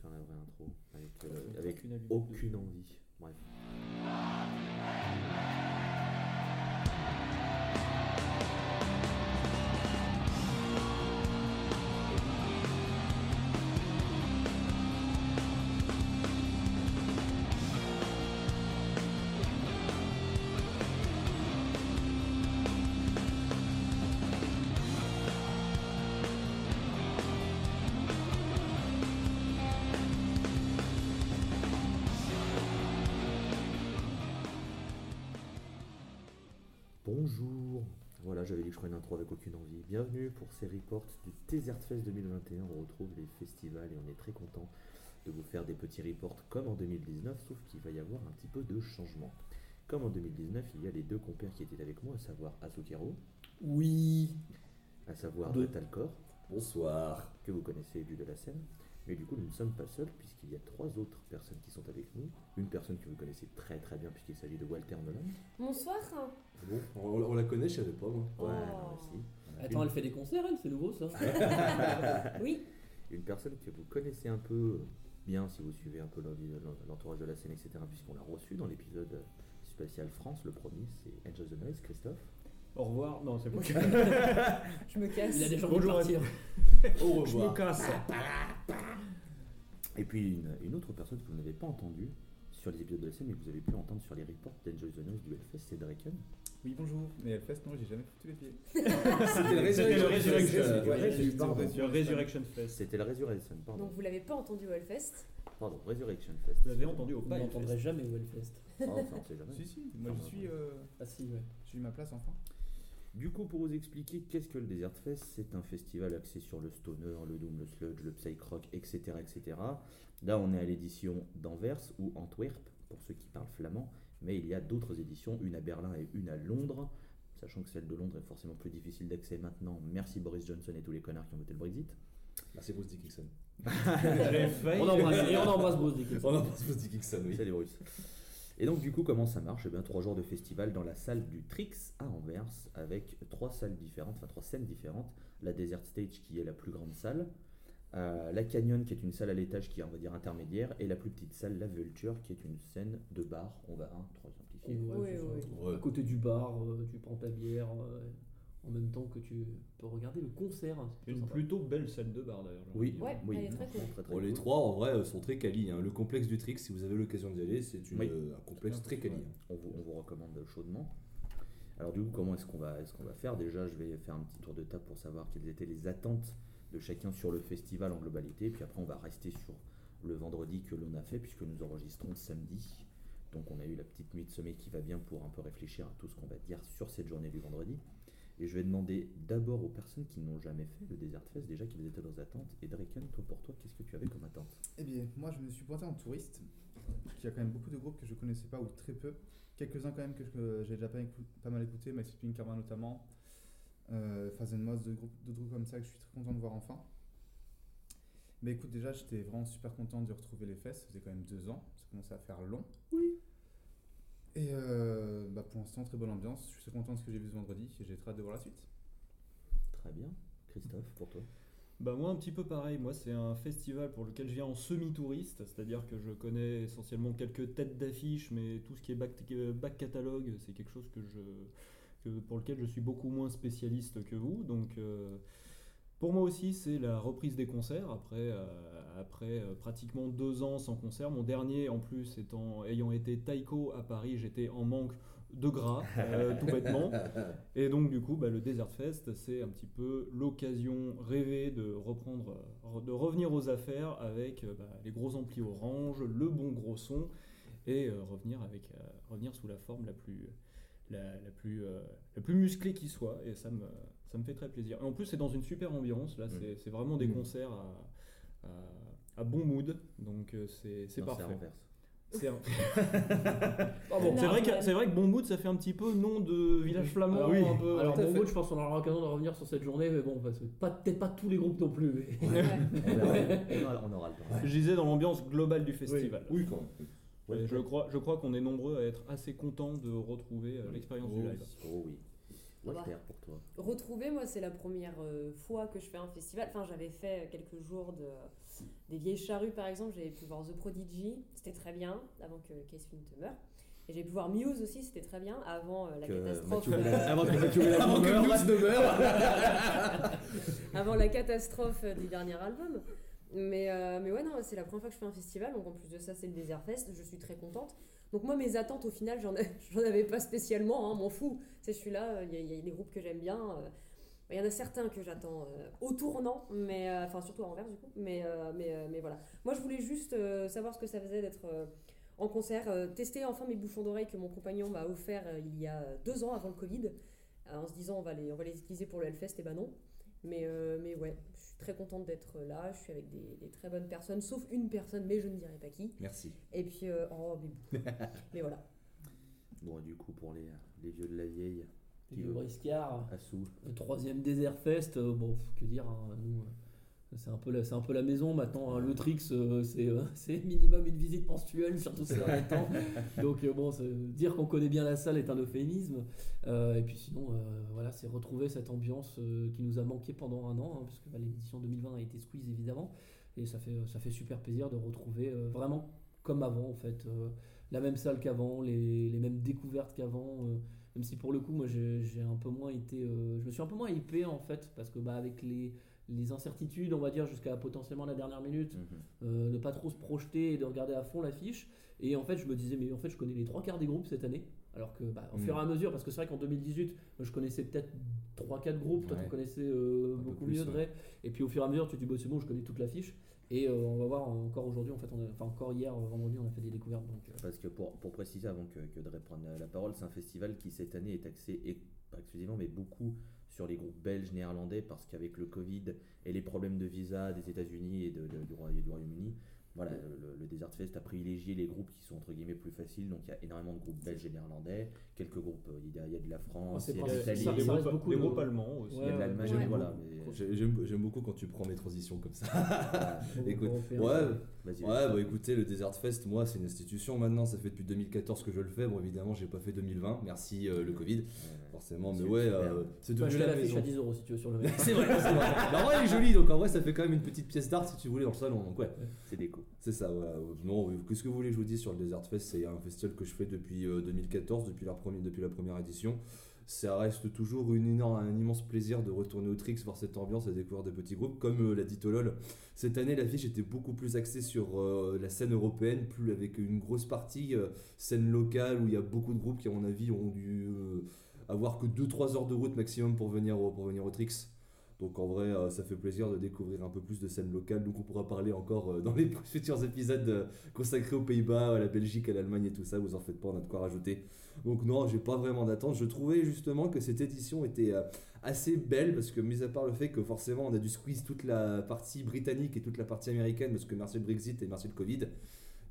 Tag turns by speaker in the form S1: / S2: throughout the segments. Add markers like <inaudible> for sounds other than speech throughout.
S1: faire la vraie intro avec, euh, avec
S2: Aucune
S1: envie. Bref. Bonjour. Voilà, j'avais dit que je ferais une intro avec aucune envie. Bienvenue pour ces reports du Desert Fest 2021. On retrouve les festivals et on est très content de vous faire des petits reports comme en 2019, sauf qu'il va y avoir un petit peu de changement. Comme en 2019, il y a les deux compères qui étaient avec moi, à savoir Asukero,
S2: Oui.
S1: à savoir
S2: Deux.
S1: Metalcore,
S3: Bonsoir.
S1: que vous connaissez du de la scène? Mais du coup, nous ne sommes pas seuls, puisqu'il y a trois autres personnes qui sont avec nous. Une personne que vous connaissez très très bien, puisqu'il s'agit de Walter Nolan.
S4: Bonsoir.
S3: Bon, on, on la connaît, je savais pas moi.
S4: Oh.
S1: Ouais, non, si.
S2: Attends, elle fait des concerts, elle, c'est nouveau ça <laughs>
S4: Oui.
S1: une personne que vous connaissez un peu bien si vous suivez un peu l'entourage de la scène, etc., puisqu'on l'a reçu dans l'épisode spécial France, le premier, c'est Angel the Noise, Christophe.
S5: Au revoir. Non, c'est moi qui. <laughs>
S4: Je me casse.
S2: Il a des gens qui partir. <laughs>
S3: Au
S5: Je me
S3: revoir.
S5: casse.
S1: Et puis une, une autre personne que vous n'avez pas entendue sur les épisodes de la scène, mais que vous avez pu entendre sur les reports d'Angel the Noise du Hellfest, c'est Draken.
S6: Oui, bonjour. Mais Hellfest, non, j'ai jamais foutu les pieds. <laughs>
S3: C'était le
S5: C'était le
S3: Resurrection.
S5: Fest.
S1: C'était la Resurrection, pardon.
S4: Donc vous l'avez pas entendu au Hellfest?
S1: Pardon, Resurrection Fest.
S5: Vous l'avez entendu au
S2: Vous n'entendrez jamais au Hellfest.
S1: Ah, enfin, on sait jamais.
S6: Si, si, moi je suis. Euh,
S2: Ah si, ouais.
S6: j'ai eu ma place enfin.
S1: Du coup, pour vous expliquer qu'est-ce que le Desert Fest, c'est un festival axé sur le stoner, le doom, le sludge, le psych rock, etc., etc. Là, on est à l'édition d'Anvers ou Antwerp, pour ceux qui parlent flamand, mais il y a d'autres éditions, une à Berlin et une à Londres, sachant que celle de Londres est forcément plus difficile d'accès maintenant. Merci Boris Johnson et tous les connards qui ont voté le Brexit.
S3: Merci Bruce Dickinson. <laughs>
S2: On embrasse, et on embrasse Bruce Dickinson.
S3: On embrasse Bruce Dickinson, oui.
S1: Les Russes. Et donc, du coup, comment ça marche? Eh bien, trois jours de festival dans la salle du Trix à Anvers, avec trois salles différentes, enfin trois scènes différentes. La Desert Stage, qui est la plus grande salle, euh, la Canyon, qui est une salle à l'étage, qui est, on va dire, intermédiaire, et la plus petite salle, la Vulture, qui est une scène de bar. On va, un, trois simplifier.
S2: Ouais, ça.
S4: oui.
S2: À côté du bar, euh, tu prends ta bière euh, en même temps que tu peux regarder le concert. hein, c'est
S5: Une
S2: sympa.
S5: plutôt belle salle de bar d'ailleurs.
S1: Oui.
S4: Ouais,
S1: oui,
S4: elle est très cool.
S1: très, très
S3: Bon, les trois en vrai sont très quali. hein. Le complexe du Trix, si vous avez l'occasion d'y aller, c'est
S1: Oui.
S3: euh, un complexe très quali. hein.
S1: on vous, on vous recommande chaudement. Alors du coup, comment est-ce qu'on va, est qu'on va faire? Déjà, je vais faire un petit tour de table pour savoir quelles étaient les attentes de chacun sur le festival en globalité. Puis après, on va rester sur le vendredi que l'on a fait, puisque nous enregistrons samedi. Donc on a eu la petite nuit de sommeil qui va bien pour un peu réfléchir à tout ce qu'on va dire sur cette journée du vendredi. Et je vais demander d'abord aux personnes qui n'ont jamais fait le Desert Fest, déjà quelles étaient leurs attentes. Et Draken, toi pour toi, qu'est-ce que tu avais comme attente?
S6: Eh bien, moi je me suis pointé en touriste. Il y a quand même beaucoup de groupes que je connaissais pas ou très peu. Quelques-uns quand même que j'ai déjà pas, mal écouté, Maxi Pink Karma notamment. Euh, Moss, d'autres groupes, d'autres groupes comme ça que je suis très content de voir enfin. Mais écoute, déjà j'étais vraiment super content de retrouver les fesses. Ça faisait quand même deux ans, ça commençait à faire long. Oui. Et euh, bah, pour l'instant, très bonne ambiance. Je suis très content de ce que j'ai vu ce vendredi et j'ai très hâte de voir la suite.
S1: Très bien. Christophe, pour toi?
S5: Bah moi un petit peu pareil, moi c'est un festival pour lequel je viens en semi-touriste, c'est-à-dire que je connais essentiellement quelques têtes d'affiche, mais tout ce qui est back, back catalogue, c'est quelque chose que je, que, pour lequel je suis beaucoup moins spécialiste que vous. Donc euh, pour moi aussi c'est la reprise des concerts, après, euh, après euh, pratiquement deux ans sans concert. Mon dernier en plus étant, ayant été Taiko à Paris, j'étais en manque de gras, <laughs> euh, tout bêtement. Et donc du coup, bah, le Desert Fest, c'est un petit peu l'occasion rêvée de reprendre, euh, de revenir aux affaires avec bah, les gros amplis orange, le bon gros son, et revenir avec, revenir sous la forme la plus, la, la plus, la plus musclée qui soit. Et ça me, ça me fait très plaisir. Et en plus, c'est dans une super ambiance. Là, c'est c'est vraiment des
S6: Mm.
S5: concerts à, à, à bon mood, donc euh, c'est parfait. C'est un- <laughs> c'est vrai, que- vrai que bon mood, ça fait un petit peu nom de village flamand.
S2: Alors,
S5: un peu.
S2: alors bon
S6: fait.
S2: mood, je pense qu'on aura l'occasion de revenir sur cette journée, mais bon, peut-être pas tous les groupes non plus. mais-
S1: On, aura- le temps.
S5: Je disais dans l'ambiance globale du festival.
S3: Oui, quand même.
S5: Je crois, je crois qu'on est nombreux à être assez contents de retrouver euh, l'expérience du
S3: Oh,
S5: live.
S1: Oh oui.
S4: Bah.
S1: Claire, pour toi.
S4: Retrouver, moi, c'est la première euh, fois que je fais un festival. Enfin, j'avais fait quelques jours de, des vieilles charrues, par exemple. J'avais pu voir The Prodigy, c'était très bien, avant que Case Flint meure. Et j'ai pu voir Muse aussi, c'était très bien, avant euh, la
S1: Que
S4: catastrophe.
S1: Mathieu <laughs>
S4: euh,
S1: Avant que Mathieu <laughs> Bella
S3: Avant que
S1: meure.
S3: Muse ne meure <laughs>
S4: avant la catastrophe du dernier album. Mais, euh, mais ouais, non, c'est la première fois que je fais un festival, donc en plus de ça, c'est le Desert Fest, je suis très contente. Donc moi, mes attentes, au final, j'en ai- <laughs> j'en avais pas spécialement, hein, m'en fous. C'est je suis là, il y, a- il y a des groupes que j'aime bien. euh, Il y en a certains que j'attends euh, au tournant, mais euh, enfin surtout à Anvers du coup. Mais, euh, mais, euh, mais voilà. Moi, je voulais juste euh, savoir ce que ça faisait d'être euh, en concert, euh, tester enfin mes bouchons d'oreille que mon compagnon m'a offert euh, il y a deux ans avant le Covid, euh, en se disant on va les, on va les utiliser pour le Hellfest, et ben non. Mais, euh, mais ouais, je suis très contente d'être là. Je suis avec des, des très bonnes personnes, sauf une personne, mais je ne dirai pas qui.
S3: Merci.
S4: Et puis, euh, oh, mais, <laughs> mais voilà.
S1: Bon, et du coup, pour les, les vieux de la vieille,
S2: Les
S1: Qui
S2: vieux
S1: veut
S2: briscards.
S1: Assou.
S2: Le troisième Desert Fest, euh, bon, que dire, hein, nous, euh, c'est un, peu la- c'est un peu la maison maintenant. hein, le Trix, euh, c'est euh, <laughs> c'est minimum une visite mensuelle, surtout ces derniers temps. <laughs> Donc, euh, bon, dire qu'on connaît bien la salle est un euphémisme. Et puis sinon, voilà, c'est retrouver cette ambiance qui nous a manqué pendant un an, hein, puisque bah, l'édition 2020 a été squeeze évidemment. Et ça fait, ça fait super plaisir de retrouver vraiment comme avant, en fait. la même salle qu'avant, les, les mêmes découvertes qu'avant. même si pour le coup, moi, j'ai j'ai un peu moins été. euh, je me suis un peu moins hypé en fait, parce que bah, avec les, les incertitudes, on va dire, jusqu'à potentiellement la dernière minute,
S1: Mhm.
S2: euh, ne pas trop se projeter et de regarder à fond l'affiche. Et en fait, je me disais, mais en fait, je connais les trois quarts des groupes cette année. Alors que, bah, au
S3: Mm.
S2: fur et à mesure, parce que c'est vrai qu'en 2018, moi, je connaissais peut-être 3-4 groupes, toi,
S3: Ouais.
S2: tu connaissais euh, beaucoup
S3: plus,
S2: mieux, Dre.
S3: ouais.
S2: Et puis au fur et à mesure, tu te dis, bah, c'est bon, je connais toute l'affiche. Et euh, on va voir encore aujourd'hui, en fait, on a, enfin encore hier, vendredi, on a fait des découvertes. Donc, euh,
S1: Parce que pour, pour préciser, avant que, que Dre prenne la, la parole, c'est un festival qui cette année est axé, et pas exclusivement, mais beaucoup sur les groupes belges, néerlandais, parce qu'avec le Covid et les problèmes de visa des États-Unis et du Royaume-Uni, voilà, le, le Desert Fest a privilégié les groupes qui sont entre guillemets plus faciles. Donc il y a énormément de groupes belges et néerlandais, quelques groupes, euh, il y a, il y a de la France, il y a de
S5: Il y a
S1: l'Italie,
S5: des groupes,
S2: beaucoup
S5: des allemands aussi.
S1: il y a de
S2: Ouais,
S1: l'Allemagne,
S2: ouais.
S1: voilà.
S3: J'aime j'aime beaucoup quand tu prends mes transitions comme ça. <laughs> Écoute, ouais,
S1: Vas-y,
S3: Ouais,
S1: vas-y.
S3: bah écoutez, le Desert Fest, moi, c'est une institution maintenant. Ça fait depuis 2014 que je le fais. Bon, évidemment, j'ai pas fait 2020. Merci euh, le Covid,
S1: Ouais.
S3: forcément. Mais ouais, euh, c'est devenu la maison.
S2: à 10 euros si tu veux sur le <laughs>
S3: C'est vrai, c'est vrai. Bah, ouais, elle est jolie, donc en vrai, ça fait quand même une petite pièce d'art si tu voulais dans le salon. Donc, ouais,
S1: C'est déco.
S3: C'est ça. Voilà. Non, qu'est-ce que vous voulez que je vous dise sur le Desert Fest? C'est un festival que je fais depuis euh, 2014, depuis la, première, depuis édition. Ça reste toujours une un immense plaisir de retourner au Trix, voir cette ambiance et découvrir des petits groupes. Comme euh, l'a dit Tolol, cette année, l'affiche était beaucoup plus axée sur euh, la scène européenne, plus avec une grosse partie euh, scène locale où il y a beaucoup de groupes qui, à mon avis, ont dû euh, avoir que 2-3 heures de route maximum pour venir pour venir au Trix. Donc en vrai, euh, ça fait plaisir de découvrir un peu plus de scène locale. Donc on pourra parler encore euh, dans les <laughs> futurs épisodes euh, consacrés aux Pays-Bas, à la Belgique, à l'Allemagne et tout ça. Vous en faites pas, on a de quoi rajouter. Donc non, j'ai pas vraiment d'attente. Je trouvais justement que cette édition était assez belle parce que, mis à part le fait que forcément on a dû squeeze toute la partie britannique et toute la partie américaine parce que merci le Brexit et merci le Covid,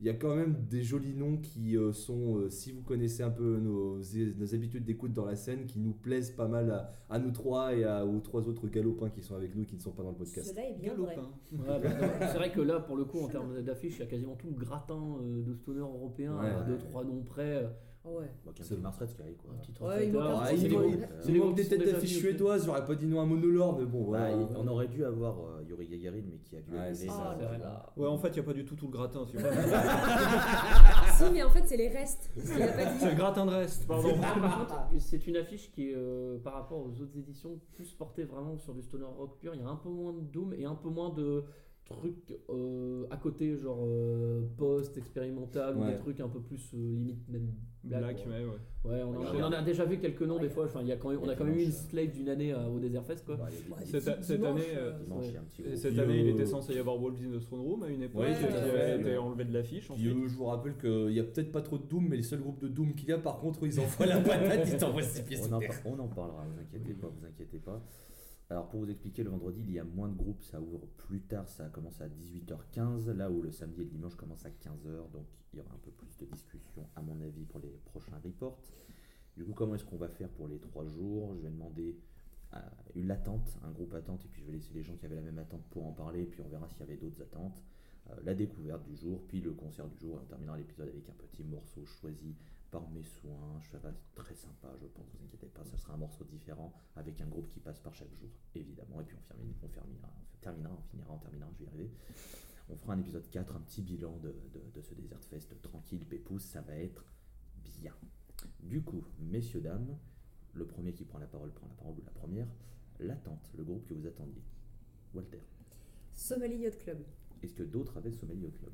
S3: il y a quand même des jolis noms qui euh, sont, euh, si vous connaissez un peu nos, nos habitudes d'écoute dans la scène, qui nous plaisent pas mal à, à nous trois et à- aux trois autres galopins qui sont avec nous qui ne sont pas dans le podcast.
S4: Cela est bien vrai.
S5: Galopin.
S2: Ouais, bah, c'est vrai que là, pour le coup, en termes d'affiches, il y a quasiment tout le gratin euh, de stoner européen
S3: Ouais.
S2: à 2-3 noms près.
S4: Ah ouais.
S1: Qu'un
S3: C'est
S1: Mars Red Sky, quoi.
S2: un petit
S4: Ouais, il manque
S3: Ah, des têtes d'affiche suédoises, j'aurais pas dit non à Monolord, mais bon,
S1: Bah,
S3: voilà.
S1: on aurait dû avoir euh, Yuri Gagarin, mais qui a dû
S3: Ouais,
S1: ça.
S4: Ah.
S5: Ouais, en fait, il n'y a pas du tout tout le gratin. C'est <laughs>
S4: si, mais en fait, c'est les restes.
S5: C'est le gratin de reste, pardon. <laughs>
S2: C'est une affiche qui est, euh, par rapport aux autres éditions, plus portée vraiment sur du stoner rock pur. Il y a un peu moins de doom et un peu moins de trucs euh, à côté, genre euh, post expérimental ou des trucs un peu plus euh, limite même black.
S5: Black,
S2: ouais.
S5: ouais, ouais.
S2: Ouais, on, en,
S1: Ouais,
S2: on en a déjà vu quelques noms
S4: Ouais.
S2: des fois. Enfin, il y a quand même, on a quand même eu une slate d'une année à- au Desert Fest quoi.
S1: Bah,
S5: Cette-
S4: dimanche,
S5: année, euh,
S1: Dimanche,
S5: cette année, il
S3: euh,
S5: était censé y avoir Wolves in the Throne Room à une époque
S4: Ouais,
S5: qui avait été enlevé de l'affiche.
S3: Euh, je vous rappelle qu'il y a peut-être pas trop de Doom, mais les seuls groupes de Doom qu'il y a, par contre, ils envoient la patate, ils t'envoient six pièces
S1: On en, on en parlera, vous inquiétez pas, vous inquiétez pas. Alors pour vous expliquer, le vendredi il y a moins de groupes, ça ouvre plus tard, ça commence à 18h15, là où le samedi et le dimanche commence à 15h, donc il y aura un peu plus de discussion à mon avis pour les prochains reports. Du coup, comment est-ce qu'on va faire pour les trois jours? Je vais demander une attente, un groupe attente, et puis je vais laisser les gens qui avaient la même attente pour en parler, et puis on verra s'il y avait d'autres attentes. euh, la découverte du jour, puis le concert du jour. Et on terminera l'épisode avec un petit morceau choisi par mes soins. Ça va être très sympa, je pense, vous inquiétez pas. Ce sera un morceau différent avec un groupe qui passe par chaque jour, évidemment. Et puis on, termine, on, terminera, on terminera, on finira, on terminera, je vais y arriver. On fera un épisode 4, un petit bilan de, de, de ce Desert Fest tranquille, pépouze. Ça va être bien. Du coup, messieurs, dames, le premier qui prend la parole prend la parole ou la première. L'attente, le groupe que vous attendiez. Walter.
S4: Somalie Yacht Club.
S1: Est-ce que d'autres avaient Somalie au club?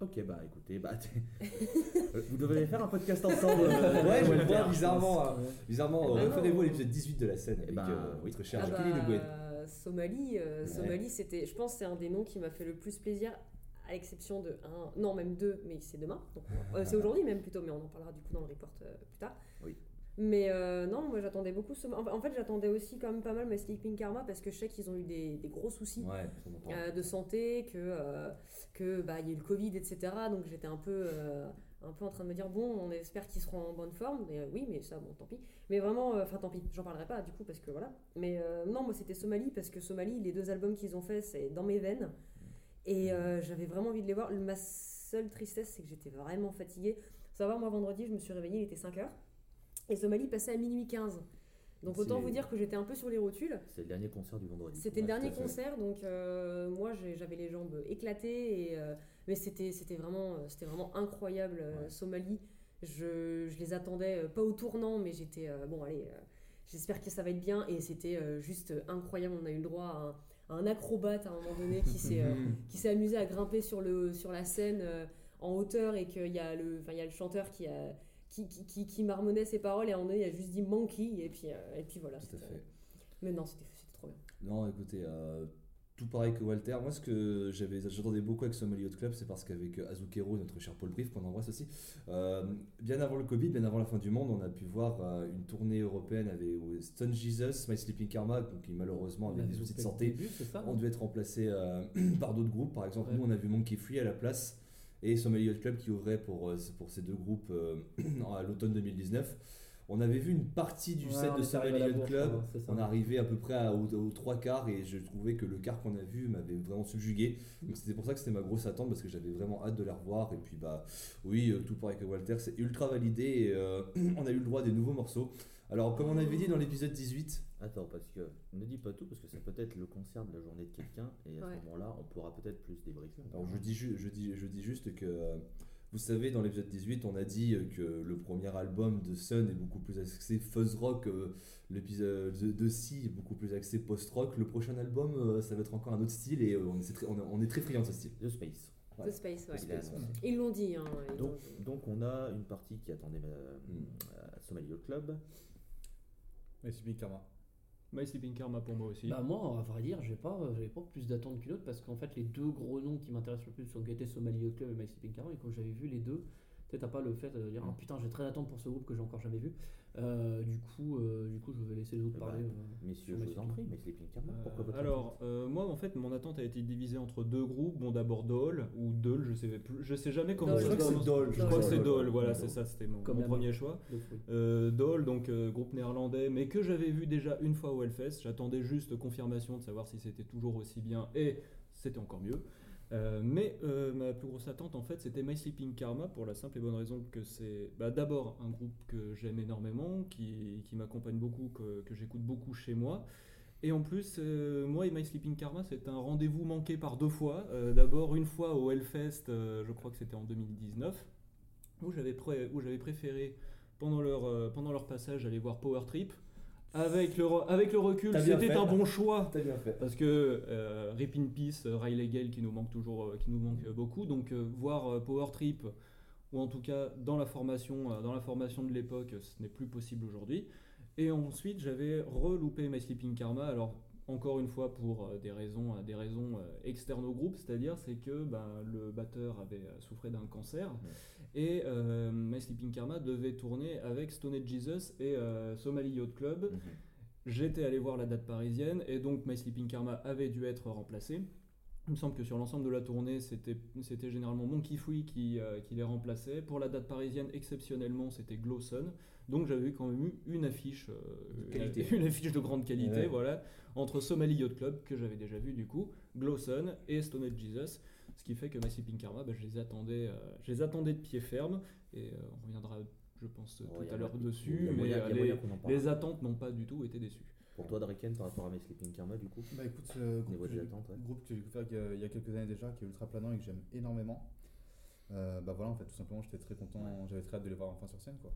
S1: Ok, bah écoutez, bah, <laughs> vous devriez faire un podcast ensemble. euh,
S3: Ouais, je le vois bizarrement. euh, Bizarrement,
S4: Ah bah
S3: euh, référez-vous à l'épisode 18 de la scène avec
S1: oui.
S3: notre cher
S4: Ah
S3: Jacqueline
S4: bah,
S3: Le Gouet.
S4: Somalie, euh, Somalie, c'était, je pense, que c'est un des noms qui m'a fait le plus plaisir, à l'exception de un, non même deux, mais c'est demain. Donc, euh, c'est aujourd'hui même plutôt, mais on en parlera du coup dans le report euh, plus tard.
S1: Oui.
S4: Mais euh, non, moi j'attendais beaucoup. Soma- en fait- En fait, j'attendais aussi quand même pas mal My Sleeping Karma parce que je sais qu'ils ont eu des, des gros soucis.
S3: Ouais,
S4: euh, de santé, que euh, que bah il y a eu le Covid, etc. Donc j'étais un peu un peu en train de me dire bon, on espère qu'ils seront en bonne forme. Mais oui, mais ça bon, tant pis. Mais vraiment, enfin tant pis, j'en parlerai pas du coup parce que voilà. Mais non, moi c'était Somalie parce que Somalie, les deux albums qu'ils ont fait, c'est dans mes veines et j'avais vraiment envie de les voir. Ma seule tristesse, c'est que j'étais vraiment fatiguée. Faut savoir, moi vendredi, je me suis réveillée, il était 5h et Somalie passait à minuit 15. Donc autant vous dire que j'étais un peu sur les rotules.
S1: C'est le dernier concert du vendredi.
S4: C'était le dernier concert, donc euh, moi j'avais les jambes éclatées, et, euh, mais c'était c'était vraiment, euh, c'était vraiment incroyable.
S1: Ouais.
S4: Somalie, je, je les attendais, pas au tournant, mais j'étais, euh, bon allez, j'espère que ça va être bien, et c'était juste incroyable. On a eu le droit à un, à un acrobate à un moment donné qui s'est <laughs> amusé à grimper sur, le, sur la scène en hauteur, et qu'il y, a le- y a le chanteur qui a. Qui, qui, qui, qui marmonnait ses paroles et à un moment donné il a juste dit monkey et puis, euh, et puis voilà.
S3: Tout à
S4: c'était-
S3: fait.
S4: Mais non, c'était trop bien.
S3: Non, écoutez, euh, tout pareil que Walter. Moi, ce que j'avais, j'attendais beaucoup avec Somali Yacht Club, c'est parce qu'avec euh, Azukero, notre cher Paul Brief, qu'on embrasse aussi, euh, bien avant le Covid, bien avant la fin du monde, on a pu voir euh, une tournée européenne avec Stone Jesus, My Sleeping Karma, donc, qui malheureusement avait des soucis de santé,
S2: ça
S3: ont dû être remplacés euh, <clears throat> par d'autres groupes. Par exemple,
S2: Ouais.
S3: nous, on a vu Monkey Free à la place et Somali Yacht Club qui ouvrait pour, euh, pour ces deux groupes euh, <clears throat> à l'automne 2019. On avait vu une partie du
S2: Ouais,
S3: set de
S2: la
S3: Yacht Club.
S2: ouais.
S3: On arrivait à peu près à- aux, aux trois quarts et je trouvais que le quart qu'on a vu m'avait vraiment subjugué. Donc c'était pour ça que c'était ma grosse attente parce que j'avais vraiment hâte de la revoir. Et puis bah oui, euh, tout pareil que Walter, c'est ultra validé et euh, <clears throat> on a eu le droit à des nouveaux morceaux. Alors comme on avait dit dans l'épisode 18,
S1: Attends, parce que ne dis pas tout, parce que c'est peut-être le concert de la journée de quelqu'un, et à
S4: Ouais.
S1: ce moment-là, on pourra peut-être plus débriefer.
S3: alors je dis, ju- je dis, je dis juste que euh, vous savez dans l'épisode 18 on a dit euh, que le premier album de Sun est beaucoup plus axé fuzz rock, euh, l'épisode de, Si est beaucoup plus axé post-rock. Le prochain album euh, ça va être encore un autre style et euh, on, est très, on, est, très friand de ce style.
S1: The Space.
S3: Ouais.
S4: The Space, ouais. Ils l'ont dit. Hein, ils
S1: Donc,
S4: l'ont dit.
S1: donc on a une partie qui attendait euh,
S3: Mm.
S1: à Somali Yacht Club.
S6: Mais c'est Big Karma.
S5: My Sleeping Karma pour moi aussi.
S2: Bah moi, à vrai dire, j'ai pas, j'avais pas plus d'attente qu'une autre parce qu'en fait, les deux gros noms qui m'intéressent le plus sont Gaté Somali Yacht Club et My Sleeping Car. Et quand j'avais vu les deux, t'as pas le fait de dire ah, putain, j'ai très d'attente pour ce groupe que j'ai encore jamais vu. Euh, du coup, euh, du coup, je vais laisser les autres
S1: Bah,
S2: parler. euh.
S1: Messieurs, je
S2: My
S1: vous en prie, mais Sleeping
S5: Euh,
S1: pourquoi votre
S5: alors, euh, moi en fait, mon attente a été divisée entre deux groupes. Bon, d'abord Dole ou Dole, je sais plus, je sais jamais comment
S4: Dole.
S5: ça
S4: Je crois que c'est.
S3: Dole,
S5: Je crois que c'est
S4: Dole.
S5: Dole, voilà, c'est ça, c'était mon, premier choix. Euh, Dole, donc euh, groupe néerlandais, mais que j'avais vu déjà une fois au Hellfest. J'attendais juste confirmation de savoir si c'était toujours aussi bien, et c'était encore mieux. Euh, mais euh, ma plus grosse attente, en fait, c'était My Sleeping Karma, pour la simple et bonne raison que c'est bah, d'abord un groupe que j'aime énormément, qui, qui m'accompagne beaucoup, que, que j'écoute beaucoup chez moi. Et en plus, euh, moi et My Sleeping Karma, c'est un rendez-vous manqué par deux fois. D'abord, une fois au Hellfest, je crois que c'était en 2019, où j'avais où j'avais préféré pendant leur, pendant leur passage aller voir Power Trip. Avec le, avec le recul, c'était un bon choix.
S3: T'as bien fait.
S5: Parce que euh, Rip in Peace, euh, Riley Gale qui nous manque toujours, euh, qui nous manque euh, beaucoup. Donc euh, voir Power Trip, ou en tout cas dans la formation, dans la formation de l'époque, ce n'est plus possible aujourd'hui. Et ensuite j'avais reloupé My Sleeping Karma. Alors encore une fois pour euh, des raisons, euh, des raisons euh, externes au groupe, c'est-à-dire c'est que ben, le batteur avait souffert d'un cancer et euh, My Sleeping Karma devait tourner avec Stoned Jesus et euh, Somali Yacht Club.
S1: Mhm.
S5: J'étais allé voir la date parisienne et donc My Sleeping Karma avait dû être remplacé. Il me semble que sur l'ensemble de la tournée, c'était généralement Monkey Free qui, euh, qui les remplaçait. Pour la date parisienne, exceptionnellement, c'était Glowson. Donc j'avais quand même eu une affiche, euh,
S3: De qualité. <laughs>
S5: une affiche de grande qualité,
S3: Ouais.
S5: voilà, entre Somali Yacht Club, que j'avais déjà vu du coup, Glowson et Stoned Jesus. Ce qui fait que My Sleeping Karma, bah, je, les attendais, euh, je les attendais de pied ferme. Et on reviendra, je pense,
S1: Oh,
S5: tout à l'heure dessus. Mais les attentes n'ont pas du tout été déçues.
S1: Pour toi, Draken, par rapport à mes Sleeping Karma, du coup
S6: Bah écoute, euh, groupe, que
S1: ouais.
S6: groupe que j'ai découvert il y a- quelques années déjà, qui est ultra planant et que j'aime énormément. Euh, bah voilà, en fait, tout simplement, j'étais très content, j'avais très hâte de les voir enfin sur scène quoi.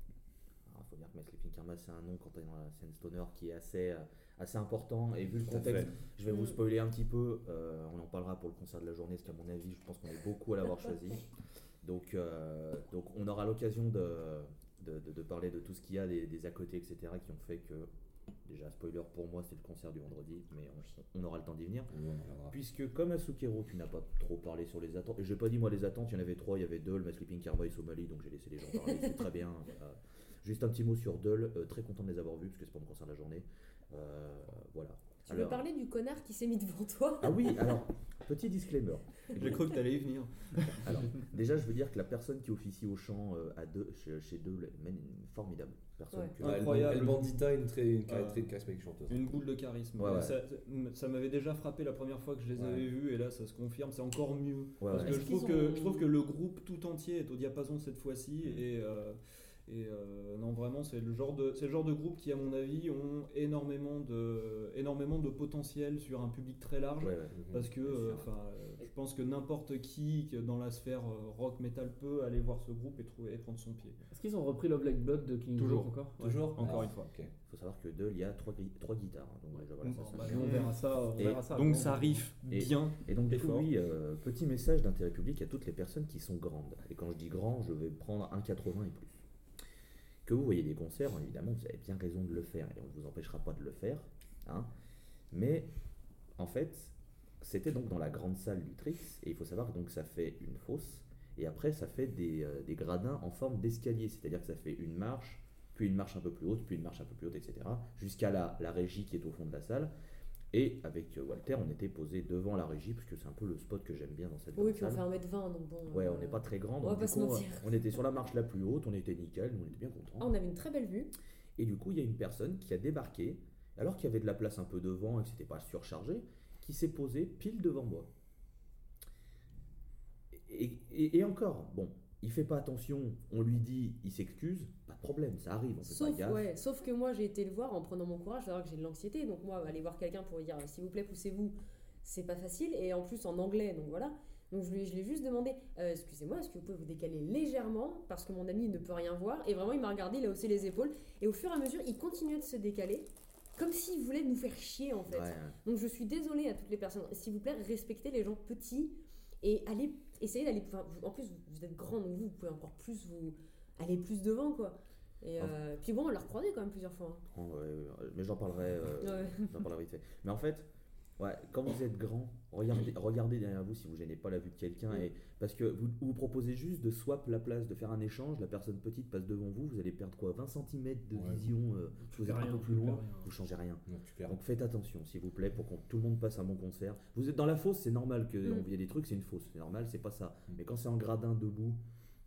S1: Il faut dire que My Sleeping Karma, c'est un nom quand on est dans la scène stoner qui est assez, euh, assez important. Et vu le contexte, je vais vous
S4: Mm.
S1: spoiler un petit peu. euh, on en parlera pour le concert de la journée, parce qu'à mon avis, je pense qu'on est beaucoup à l'avoir choisi. <laughs> Donc, euh, donc on aura l'occasion de, de, de- de parler de tout ce qu'il y a, des, des à côté, etc., qui ont fait que, déjà, spoiler pour moi, c'est le concert du vendredi, mais on, on aura le temps d'y venir. Puisque comme à Sukero, tu n'as pas trop parlé sur les attentes, et j'ai pas dit moi les attentes, il y en avait trois, il y avait Dull, My Sleeping et Somali, donc j'ai laissé les gens parler, <laughs> c'est très bien. Juste un petit mot sur Dull, euh, très content de les avoir vus, parce que c'est pas mon concert de la journée. Euh, voilà.
S4: Tu veux
S1: Alors-
S4: parler du connard qui s'est mis devant toi?
S1: Ah oui, alors, petit disclaimer. <laughs>
S5: J'ai cru que tu allais y venir.
S1: Alors, déjà, je veux dire que la personne qui officie au chant euh, à deux, chez, chez Dull est man- formidable. Personne
S4: Ouais.
S1: que-
S5: Incroyable.
S3: El Bandita, une très, une
S5: Euh,
S3: très charismatique chanteuse.
S5: Une boule de charisme.
S1: Ouais, ouais.
S5: Ça, ça m'avait déjà frappé la première fois que je les
S3: Ouais.
S5: avais vus et là ça se confirme, c'est encore mieux.
S1: Ouais,
S5: Parce
S1: ouais.
S5: que je trouve,
S4: qu'ils
S5: que
S4: ont-
S5: je trouve que le groupe tout entier est au diapason cette fois-ci
S1: Mm.
S5: et, euh, et euh, non vraiment c'est le genre de c'est le genre de groupe qui à mon avis ont énormément de énormément de potentiel sur un public très large.
S1: Ouais, ouais.
S5: Parce que euh, euh, je pense que n'importe qui dans la sphère euh, rock metal peut aller voir ce groupe et trouver et prendre son pied.
S2: Est-ce qu'ils ont repris Love Like Blood de King
S5: Toujours.
S2: Joe encore? Ouais.
S5: Toujours, encore une fois.
S1: Il faut savoir que Dull, il y a trois, gui- trois guitares. hein, Donc, déjà, voilà, ça,
S5: Bon, bah,
S2: On verra ça. On
S1: Et
S2: verra ça
S5: Donc ça riff
S1: Et-
S5: bien.
S1: Et donc, du coup,
S5: fort.
S1: oui, euh, petit message d'intérêt public à toutes les personnes qui sont grandes. Et quand je dis grand, je vais prendre 1,80 et plus. Que vous voyez des concerts, évidemment, vous avez bien raison de le faire et on ne vous empêchera pas de le faire. hein. Mais en fait, c'était donc dans la grande salle du Trix et il faut savoir que donc ça fait une fosse et après ça fait des, euh, des gradins en forme d'escalier, c'est-à-dire que ça fait une marche, puis une marche un peu plus haute, puis une marche un peu plus haute, etc. jusqu'à la régie qui est au fond de la salle. Et avec euh, Walter, on était posé devant la régie, parce que c'est un peu le spot que j'aime bien dans cette
S4: Oui, puis on fait 1m20, donc bon.
S1: Ouais,
S4: euh,
S1: on n'est pas très grand,
S4: on
S1: donc
S4: va
S1: du
S4: pas se
S1: coup,
S4: mentir.
S1: on était sur la marche la plus haute, on était nickel, nous on était bien contents.
S4: Ah, on avait une très belle vue.
S1: Et du coup, il y a une personne qui a débarqué, alors qu'il y avait de la place un peu devant et que c'était pas surchargé, qui s'est posée pile devant moi. Et, et- et encore, bon, il fait pas attention, on lui dit, il s'excuse, problème, ça arrive, on
S4: Sauf,
S1: pas gaffe.
S4: ouais, sauf que moi, j'ai été le voir en prenant mon courage, c'est-à-dire que j'ai de l'anxiété. Donc, moi, aller voir quelqu'un pour lui dire s'il vous plaît, poussez-vous, c'est pas facile. Et en plus, en anglais, donc voilà. Donc, je lui, je ai juste demandé euh, excusez-moi, est-ce que vous pouvez vous décaler légèrement Parce que mon ami ne peut rien voir? Et vraiment, il m'a regardé, il a haussé les épaules. Et au fur et à mesure, il continuait de se décaler. Comme s'il voulait nous faire chier en fait.
S1: Ouais,
S4: Donc je suis désolée à toutes les personnes. S'il vous plaît, respectez les gens petits et allez, essayez d'aller. enfin, en plus, vous êtes grand, donc vous, vous pouvez encore plus vous aller plus devant quoi. Et euh, puis bon, on l'a recroisé quand même plusieurs fois. hein.
S1: Oh, ouais, mais j'en parlerai, euh, <laughs>
S4: Ouais.
S1: j'en parlerai vite fait. Mais en fait, ouais, quand vous êtes grand, regardez, regardez derrière vous si vous gênez pas la vue de quelqu'un. Et, parce que vous, vous proposez juste de swap la place, de faire un échange, la personne petite passe devant vous, vous allez perdre quoi 20 cm de
S3: Ouais.
S1: vision, euh, vous êtes un peu plus loin, vous changez rien.
S3: Donc
S1: faites attention, s'il vous plaît, pour que tout le monde passe un bon concert. Vous êtes dans la fosse, c'est normal que
S4: Mm.
S1: y ait des trucs, c'est une fosse, c'est normal, c'est pas ça.
S3: Mm.
S1: Mais quand c'est en gradin debout,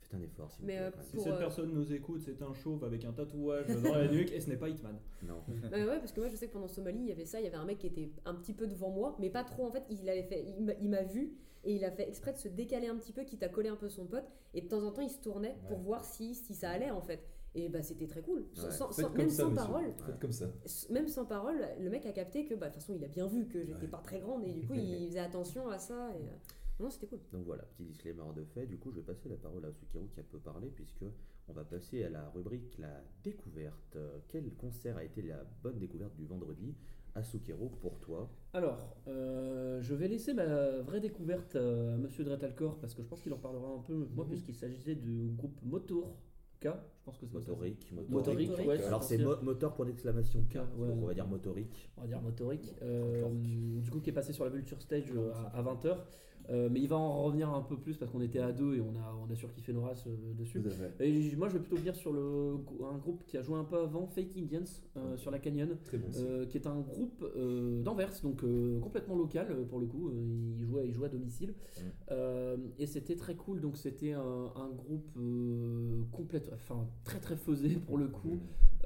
S1: faites un effort, s'il vous plaît.
S4: euh.
S5: Si cette
S4: euh,
S5: personne nous écoute, c'est un chauve avec un tatouage dans la <laughs> nuque et ce n'est pas Hitman.
S1: Non. <laughs>
S4: Bah ouais, parce que moi je sais que pendant Somalie, il y avait ça, il y avait un mec qui était un petit peu devant moi, mais pas trop en fait. Il avait fait, il m'a- vu et il a fait exprès de se décaler un petit peu, quitte à coller un peu son pote. Et de temps en temps, il se tournait pour voir si, si ça allait en fait. Et bah c'était très cool. Sans-
S1: Ouais.
S4: sans-
S3: Faites
S4: sans-
S3: comme
S4: même
S3: ça,
S4: sans
S3: monsieur.
S4: parole.
S3: Faites comme ça.
S4: Même sans parole, le mec a capté que bah, de toute façon il a bien vu que j'étais
S3: Ouais.
S4: pas très grande et du coup <laughs> il faisait attention à ça. Et, euh, Non, c'était cool.
S1: Donc voilà, petit disclaimer de fait. Du coup, je vais passer la parole à Sukiru qui a peu parlé, puisque on va passer à la rubrique la découverte. Quel concert a été la bonne découverte du vendredi à Sukiru pour toi?
S2: Alors, euh, je vais laisser ma vraie découverte euh, à Monsieur Dretalcor parce que je pense qu'il en parlera un peu moi
S1: Mhm.
S2: puisqu'il s'agissait du groupe Motor K. Je pense que c'est.
S1: Motorique.
S2: Motorique,
S4: Motorique.
S2: ouais.
S1: Alors c'est mo- moteur pour d'exclamation K.
S2: K, ouais.
S1: Donc on va dire motorique.
S2: on va dire motorique, euh, du coup qui est passé sur la Vulture Stage euh, à, 20h. Mais il va en revenir un peu plus parce qu'on était à deux et on a, on a surkiffé nos races euh, dessus. Et moi je vais plutôt venir sur le, un groupe qui a joué un peu avant, Fake Indians, euh, sur la Canyon,
S3: Très bon.
S2: euh, qui est un groupe euh, d'Anvers, donc euh, complètement local euh, pour le coup. Euh, il, jouait, il jouait à domicile. Euh, et c'était très cool, donc c'était un, un groupe euh, complète, enfin très très faisé pour le coup.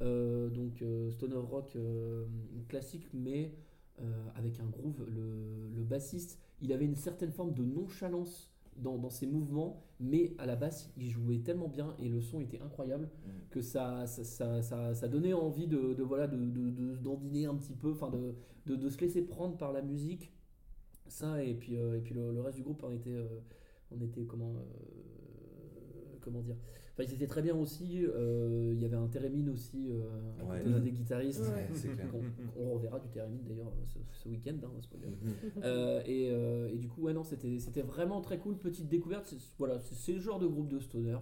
S2: Euh, donc euh, stoner rock euh, classique, mais euh, avec un groove. Le, le bassiste, il avait une certaine forme de nonchalance dans, dans ses mouvements, mais à la basse, il jouait tellement bien et le son était incroyable que ça, ça, ça, ça- ça donnait envie de, de, voilà, de, de, de- d'endiner un petit peu, enfin de, de, de se laisser prendre par la musique. Ça, et puis, euh, et puis le, le reste du groupe, on était, euh, on était comment, euh, comment dire Enfin, ils étaient très bien aussi. euh, Il y avait un Térémine aussi, euh, à
S3: Ouais.
S2: côté des guitaristes.
S4: Ouais.
S3: C'est clair.
S2: On, on reverra du Térémine d'ailleurs ce, ce week-end, hein.
S3: Mhm.
S2: Euh, et, euh, et du coup, ouais, non, c'était c'était vraiment très cool. Petite découverte. c'est- Voilà, c'est le genre de groupe de stoner.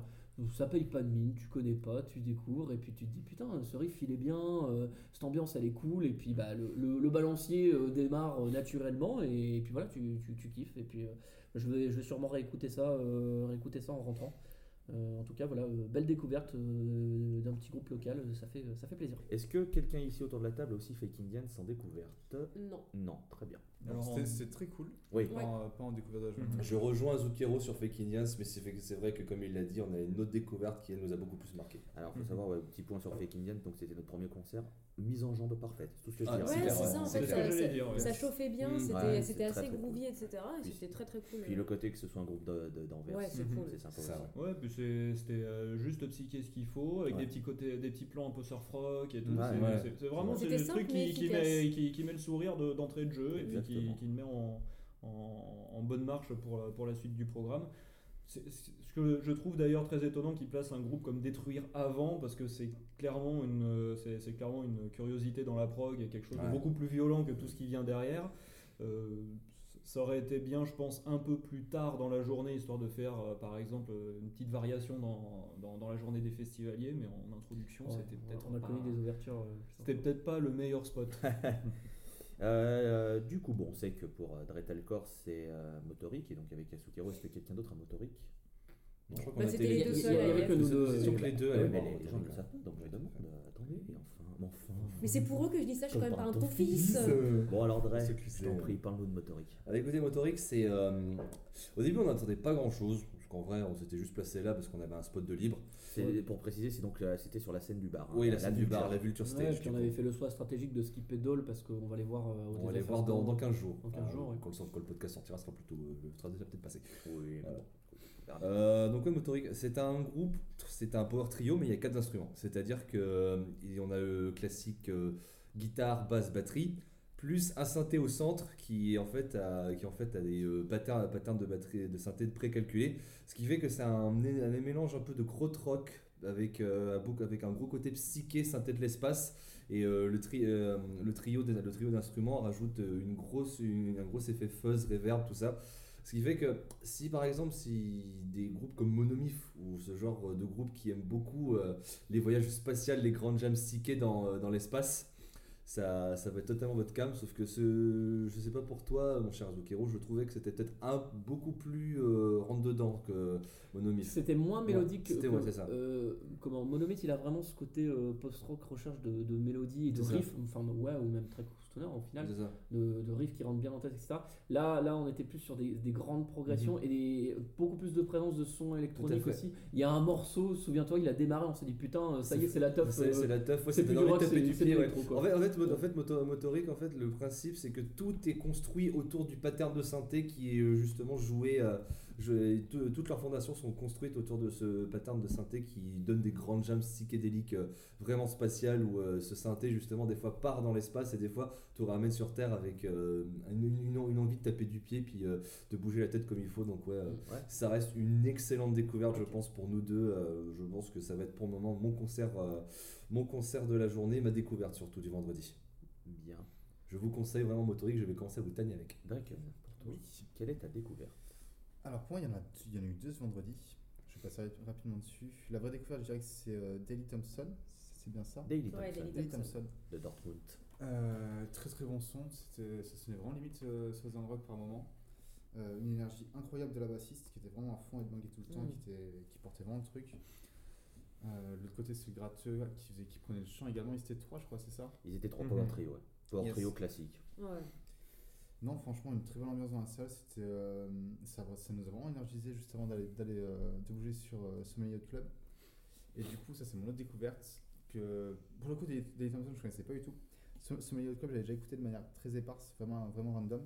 S2: Ça paye pas de mine, tu connais pas, tu découvres, et puis tu te dis putain, ce riff il est bien, euh, cette ambiance elle est cool, et puis bah, le, le- le balancier euh, démarre euh, naturellement, et, et puis voilà, tu, tu, tu kiffes. Et puis euh, je, vais, je vais sûrement réécouter ça, euh, réécouter ça en rentrant. Euh, en tout cas, voilà, euh, belle découverte euh, d'un petit groupe local, ça fait, ça fait plaisir.
S1: Est-ce que quelqu'un ici autour de la table a aussi Fake Indian sans découverte?
S4: Non.
S1: Non, très bien.
S5: En-
S6: c'était très cool.
S1: Oui.
S6: Pas, en- pas en découverte de la journée.
S5: Mhm.
S3: Je rejoins Zucchero sur Fake Indians, mais c'est c'est vrai que comme il l'a dit, on a une autre découverte qui elle, nous a beaucoup plus marqué.
S1: Alors, faut
S5: Mhm.
S1: savoir, ouais, petit point sur Fake Indian, donc c'était notre premier concert, mise en jambe parfaite, c'est tout ce que je
S3: Ah,
S1: dirais.
S3: c'est
S4: Ouais, c'est ça en
S3: C'est
S4: fait. Ça,
S5: dire, ouais.
S4: ça chauffait bien,
S3: Mm.
S4: c'était
S1: c'est
S4: assez
S1: très, très
S4: groovy,
S1: cool.
S4: etc. Et c'était très très cool.
S1: Puis le côté que ce soit un groupe de- de- d'Anvers,
S4: Ouais, c'est
S5: Mhm.
S4: cool.
S1: c'est sympa
S3: C'est ça, ouais.
S5: Ouais, puis c'est- c'était euh, juste psyché ce qu'il faut, avec
S1: Ouais.
S5: des petits côtés, des petits plans un peu surf rock et tout.
S1: Ouais,
S5: c'est
S3: ouais.
S5: c'est- c'est vraiment c'est le truc qui, met, qui, qui met le sourire de- d'entrée de, jeu et puis qui, le met en, en, en bonne marche pour la, pour la suite du programme. C'est- Ce que je trouve d'ailleurs très étonnant qu'il place un groupe comme Détruire avant, parce que c'est clairement une, c'est c'est clairement une curiosité dans la prog et quelque chose
S3: Ouais.
S5: de beaucoup plus violent que tout ce qui vient derrière. Euh, ça aurait été bien, je pense, un peu plus tard dans la journée, histoire de faire, euh, par exemple, euh, une petite variation dans, dans, dans la journée des festivaliers, mais en introduction,
S2: Ouais,
S5: c'était peut-être
S2: on a
S5: pas,
S2: connu des ouvertures. euh,
S5: c'était peut-être pas le meilleur spot. <laughs>
S1: Euh, du coup, bon, on sait que pour euh, c'est euh, Motoric, et donc avec Yasukero, est-ce que quelqu'un d'autre a Motoric
S3: Non, je crois
S4: Bah,
S3: qu'on
S4: c'était
S3: était
S4: les
S2: Il
S4: deux
S2: il y
S4: seuls,
S2: avait
S4: d'ailleurs.
S2: que nous
S3: C'est-
S2: deux.
S3: c'est
S2: euh,
S3: que les deux,
S1: Ouais, mais les, les gens ne le savent pas, donc je demande. euh, Attendez, et enfin, mais enfin.
S4: Mais c'est pour eux que je dis ça, je suis quand même pas un
S1: ton
S4: fils.
S1: Bon, alors, Dre, je t'en
S3: euh,
S1: prie, parle-nous de Motoric.
S3: Écoutez, Motoric, c'est. euh, Au début, on n'attendait pas grand chose, parce qu'en vrai, on s'était juste placé là parce qu'on avait un spot de libre.
S1: C'est- Pour préciser, c'est donc euh, c'était sur la scène du bar. hein,
S3: Oui, la scène du bar, la Vulture
S2: Ouais,
S3: Stage.
S2: puis on avait fait le choix stratégique de skipper Dole parce qu'on va les voir euh, au
S3: On va les voir dans, dans 15 jours.
S2: Dans 15 jours, ouais.
S3: Quand, le, quand le podcast sortira, ce sera plutôt. euh, Le sera déjà peut-être passé.
S1: Oui,
S3: Voilà. Euh, donc ouais, Motoric, c'est un groupe, c'est un power trio, mais il y a quatre instruments. C'est-à-dire que euh, on a le classique euh, guitare, basse, batterie, plus un synthé au centre qui en fait a, qui en fait a des euh, patterns, patterns de batterie, de synthé précalculés, ce qui fait que c'est un, un mélange un peu de crotte rock avec euh, avec un gros côté psyché, synthé de l'espace. Et euh, le, tri- trio le trio d'instruments rajoute une grosse, une- un gros effet fuzz, reverb, tout ça. Ce qui fait que si par exemple si des groupes comme Monomyth ou ce genre de groupe qui aiment beaucoup les voyages spatiaux, les grandes jams psychées dans, dans l'espace, ça, ça va être totalement votre cam. Sauf que ce, je sais pas pour toi, mon cher Zucchero, je trouvais que c'était peut-être un beaucoup plus euh, rentre dedans que Monomyth.
S2: C'était moins mélodique que,
S3: c'était- ouais, c'est ça.
S2: euh, comment Monomyth il a vraiment ce côté euh, post-rock recherche de, de mélodie et de riff enfin ouais ou même très au final de, de riffs qui rentrent bien en tête etc là là on était plus sur des, des grandes progressions
S3: Mhm.
S2: et des, beaucoup plus de présence de son électronique
S3: fait.
S2: aussi il y a un morceau souviens-toi il a démarré on s'est dit putain euh, ça y est c'est la top
S3: C'est c'est la teuf, ouais,
S2: c'est plus du
S3: pied. ouais. En fait, en fait, en fait moto- motorique, en fait, le principe c'est que tout est construit autour du pattern de synthé qui est euh, justement joué. euh, je- toutes leurs fondations sont construites autour de ce pattern de synthé qui donne des grandes jams psychédéliques euh, vraiment spatiales où euh, ce synthé justement des fois part dans l'espace et des fois te ramène sur Terre avec euh, une, une- une envie de taper du pied puis de bouger la tête comme il faut. Donc ouais,
S1: Ouais.
S3: ça reste une excellente découverte, je pense, pour nous deux. Je pense que ça va être pour le moment mon concert, mon concert de la journée, ma découverte surtout du vendredi.
S1: Bien.
S3: Je vous conseille vraiment Motorique, je vais commencer à vous tanner avec.
S1: Drake, pour toi, quelle est ta découverte?
S6: Alors pour moi, il y, en a, il y en a eu deux ce vendredi. Je vais passer rap- rapidement dessus. La vraie découverte, je dirais que c'est euh, Daily Thompson. C'est bien ça?
S1: Daily
S4: Ouais,
S1: Thompson,
S4: Thompson.
S6: Thompson.
S1: de Dortmund.
S6: Euh, très très bon son. C'était, ça sonnait vraiment limite euh, Southern Rock par moment. Euh, une énergie incroyable de la bassiste qui était vraiment à fond et de tout le temps,
S4: Mm.
S6: qui, était, qui portait vraiment le truc. Euh, L'autre côté, c'est le gratteux qui, faisait, qui prenait le chant également. Ils étaient trois, je crois, c'est ça?
S1: Ils étaient trois
S5: Mhm.
S1: power trio, ouais. Power
S6: Yes.
S1: trio classique.
S4: Ouais.
S6: Non, franchement, une très bonne ambiance dans la salle. C'était, euh, ça, ça nous a vraiment énergisé juste avant d'aller, d'aller euh, de bouger sur euh, Sommelier Yacht Club. Et du coup, ça, c'est mon autre découverte. Que, pour le coup, des, des Thompson, je connaissais pas du tout. So- Sommelier Yacht Club, j'avais déjà écouté de manière très éparse, vraiment, vraiment random.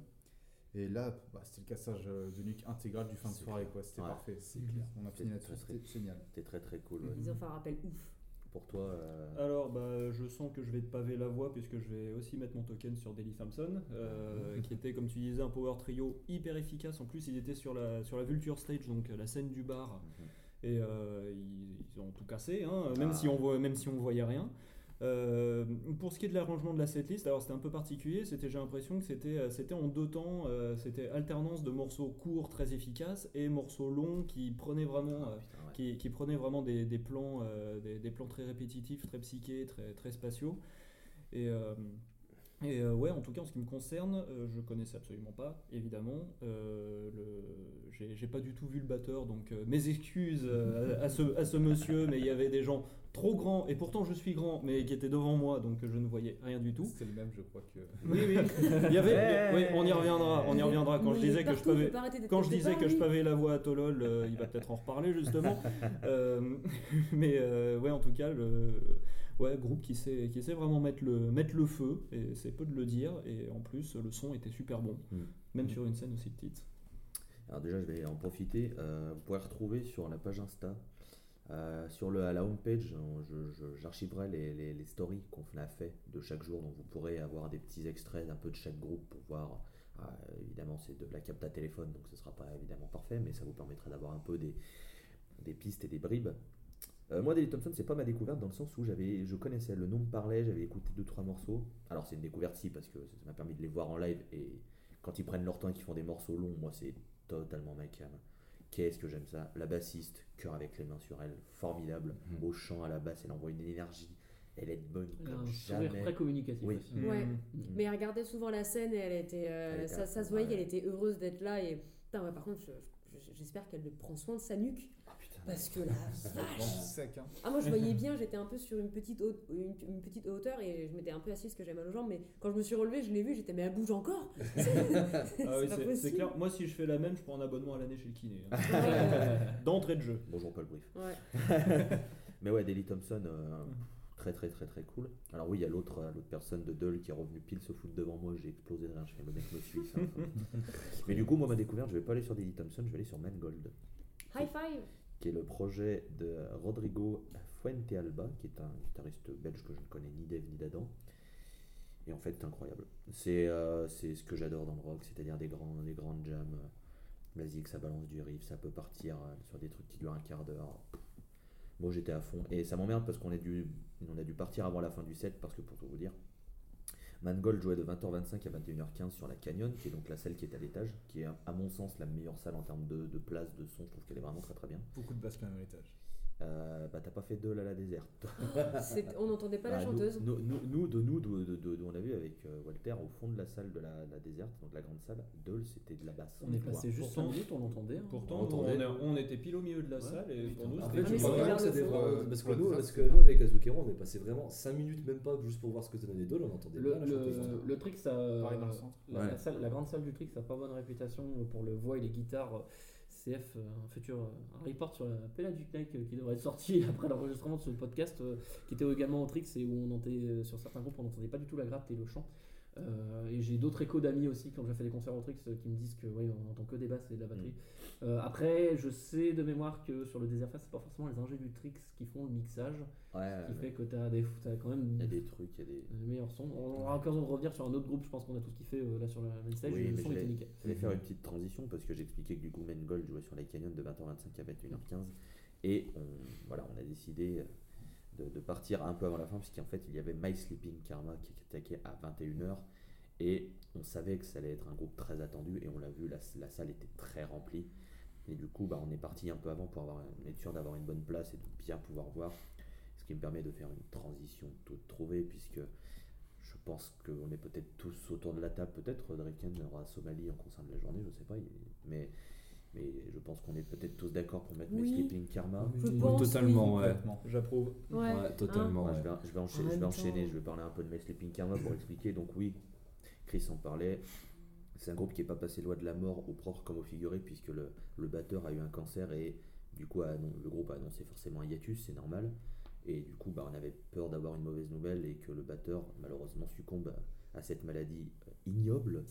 S6: Et là, bah, c'était le cassage euh, de nuque intégral du fin de soirée, quoi. C'était
S1: Ouais.
S6: parfait.
S5: C'est clair.
S6: On a fini là-dessus, c'était génial.
S1: C'était très très cool. ouais.
S4: Ils ont fait un rappel ouf.
S1: Pour toi, euh,
S5: Alors, bah, je sens que je vais te paver la voie puisque je vais aussi mettre mon token sur Daily Thompson, euh, <laughs> qui était, comme tu disais, un power trio hyper efficace. En plus, il était sur la, sur la Vulture Stage, donc la scène du bar,
S1: mhm.
S5: et euh, ils, ils ont tout cassé, hein, même,
S1: Ah.
S5: si on voit, même si on voyait rien. Euh, pour ce qui est de l'arrangement de la setlist, alors c'était un peu particulier, c'était j'ai l'impression que c'était c'était en deux temps, euh, c'était alternance de morceaux courts très efficaces et morceaux longs qui prenaient vraiment
S1: Ah.
S5: Qui, prenait vraiment des, des plans, euh, des, plans très répétitifs, très psychés, très, très spatiaux. Euh, et euh, ouais, en tout cas, en ce qui me concerne, euh, je connaissais absolument pas, évidemment. Euh, le- J'ai pas du tout vu le batteur, donc euh, mes excuses euh, à, à ce, à ce monsieur, mais il y avait des gens trop grands, et pourtant je suis grand, mais qui étaient devant moi, donc je ne voyais rien du tout.
S6: C'était le même, je crois que.
S5: Oui, oui, il y avait, oui, on y reviendra, on y reviendra. Quand je disais que je pavais, quand je disais que je pavais la voix à Tolol, euh, il va peut-être en reparler justement. <laughs> Euh, <laughs> mais euh, ouais, en tout cas, le ouais, groupe qui sait, qui sait vraiment mettre le, mettre le feu, et c'est peu de le dire. Et en plus, le son était super bon,
S1: Mm.
S5: même sur une scène aussi petite.
S1: Alors déjà, je vais en profiter. Euh, vous pourrez retrouver sur la page Insta, euh, sur le, à la homepage, j'archiverai les, les- les stories qu'on a fait de chaque jour. Donc vous pourrez avoir des petits extraits un peu de chaque groupe pour voir. euh, évidemment, c'est de la capte à téléphone, donc ce sera pas évidemment parfait, mais ça vous permettra d'avoir un peu des, des pistes et des bribes. Euh, moi, Daily Thompson, c'est pas ma découverte dans le sens où j'avais, je connaissais, le nom me parlait, j'avais écouté deux trois morceaux. Alors c'est une découverte si parce que ça m'a permis de les voir en live et quand ils prennent leur temps et qu'ils font des morceaux longs, moi c'est totalement ma cam. Qu'est-ce que j'aime ça La bassiste, cœur avec les mains sur elle, formidable.
S3: Mhm.
S1: Au chant, à la basse, elle envoie une énergie. Elle est bonne comme jamais.
S2: très communicatif
S1: Oui.
S2: aussi.
S4: Ouais.
S5: Mm.
S4: Mais elle regardait souvent la scène et elle était, euh,
S1: Elle était
S4: ça,
S1: à
S4: ça se voyait
S1: ouais.
S4: qu'elle était heureuse d'être là. Et putain, ouais, par contre, je- je- j'espère qu'elle prend soin de sa nuque. Parce que là,
S6: Vraiment sec, hein.
S4: ah moi je voyais bien, j'étais un peu sur une petite, haute, une, une petite hauteur et je m'étais un peu assise parce que j'avais mal aux jambes. Mais quand je me suis relevée, je l'ai vue, j'étais mais elle bouge encore. <laughs> C'est
S5: Ah oui, c'est-
S4: possible.
S5: clair. Moi, si je fais la même, je prends un abonnement à l'année chez le kiné. hein.
S4: Ouais, <laughs>
S5: D'entrée de jeu.
S1: Bonjour Paul Brief.
S4: ouais. <laughs>
S1: Mais ouais, Daily Thompson, euh, très très très très cool. Alors oui, il y a l'autre euh, l'autre personne de Dull qui est revenu pile se foutre devant moi, j'ai explosé de je fais le mec me suit. ça, enfin. Mais du coup, moi ma découverte, je vais pas aller sur Daily Thompson, je vais aller sur Mangold,
S4: High five.
S1: Qui est le projet de Rodrigo Fuentealba, qui est un guitariste belge que je ne connais ni d'Eve ni d'Adam. Et en fait, c'est incroyable. C'est euh, ce que j'adore dans le rock, c'est-à-dire des grandes jams. euh, Vas-y, que ça balance du riff, ça peut partir euh, sur des trucs qui durent un quart d'heure. Moi, j'étais à fond. Et ça m'emmerde parce qu'on a, a dû partir avant la fin du set, parce que pour tout vous dire, Mangold jouait de 20h25 à 21h15 sur la Canyon, qui est donc la salle qui est à l'étage, qui est à mon sens la meilleure salle en termes de, place, de son. Je trouve qu'elle est vraiment très très bien.
S6: Beaucoup de quand même à l'étage.
S1: Euh, bah, t'as pas fait deux à la déserte. <laughs>
S4: On n'entendait pas la
S1: Bah,
S4: chanteuse.
S1: Nous, nous, nous, de nous, de, de- de- de- on a vu avec euh, Walter au fond de la salle de la, la déserte, donc la grande salle, Dole c'était de la basse.
S2: On est passé juste 5
S5: Pourtant-
S2: minutes, on l'entendait. hein.
S5: Pourtant,
S3: On entendait.
S5: on, était pile au milieu de la
S2: Ouais.
S5: salle et pour nous, c'était
S3: parce que nous, parce que nous avec Azuquero, on est passé vraiment 5 minutes même pas juste pour voir ce que ça donnait d'eau, on entendait
S2: Le,
S3: bien la chanteuse.
S2: le, le Trix, ça,
S6: Pareil dans le centre.
S2: la,
S3: Ouais.
S2: la salle- la grande salle du Trix n'a pas bonne réputation pour le voix et les guitares. CF, euh, un futur euh, report sur la Pelagic Night euh, qui devrait être sorti <laughs> après l'enregistrement de ce podcast, qui était également au Trix et où on entendait, sur certains groupes, on n'entendait pas du tout la gratte et le chant. Euh, et j'ai d'autres échos d'amis aussi quand j'ai fait des concerts au Trix euh, qui me disent que ouais, on entend que des basses et de la batterie. Euh, après, je sais de mémoire que sur le Desert Fest, c'est pas forcément les ingés du Trix qui font le mixage,
S1: Ouais,
S2: ce qui fait que tu as, t'as quand même
S1: il y a des trucs, il y a des.
S2: le meilleur son. On aura l'occasion de revenir sur un autre groupe, je pense qu'on a tous kiffé euh, là sur la main stage,
S1: Oui,
S2: le son
S1: je
S2: était
S1: l'ai-
S2: nickel.
S1: Je vais faire une petite transition parce que j'expliquais que du coup Mangold jouait sur la Canyon de 20h25 à 21h15 et on, voilà, on a décidé de, partir un peu avant la fin puisqu'en fait il y avait My Sleeping Karma qui attaquait à 21h et on savait que ça allait être un groupe très attendu et on l'a vu, la, salle était très remplie. Et du coup bah, on est parti un peu avant pour avoir, est sûr d'avoir une bonne place et de bien pouvoir voir ce qui me permet de faire une transition toute trouvée puisque je pense qu'on est peut-être tous autour de la table, peut-être Rodriken aura Somalie en concert de la journée, je sais pas, mais, mais je pense qu'on est peut-être tous d'accord pour mettre
S4: Oui.
S1: My Sleeping Karma.
S4: Je
S3: Oui,
S4: pense,
S3: totalement, ouais.
S5: J'approuve.
S4: Ouais.
S3: Ouais, totalement.
S1: Ouais. je, vais, je, vais enchaîner,
S4: En
S1: je vais
S4: même
S1: enchaîner,
S4: temps.
S1: je vais parler un peu de My Sleeping Karma pour expliquer. Donc oui, Chris en parlait. C'est un groupe qui n'est pas passé loin de la mort au propre comme au figuré, puisque le, le batteur a eu un cancer et du coup a le groupe a annoncé forcément un hiatus, c'est normal. Et du coup, bah, on avait peur d'avoir une mauvaise nouvelle et que le batteur malheureusement succombe à, à cette maladie euh, ignoble.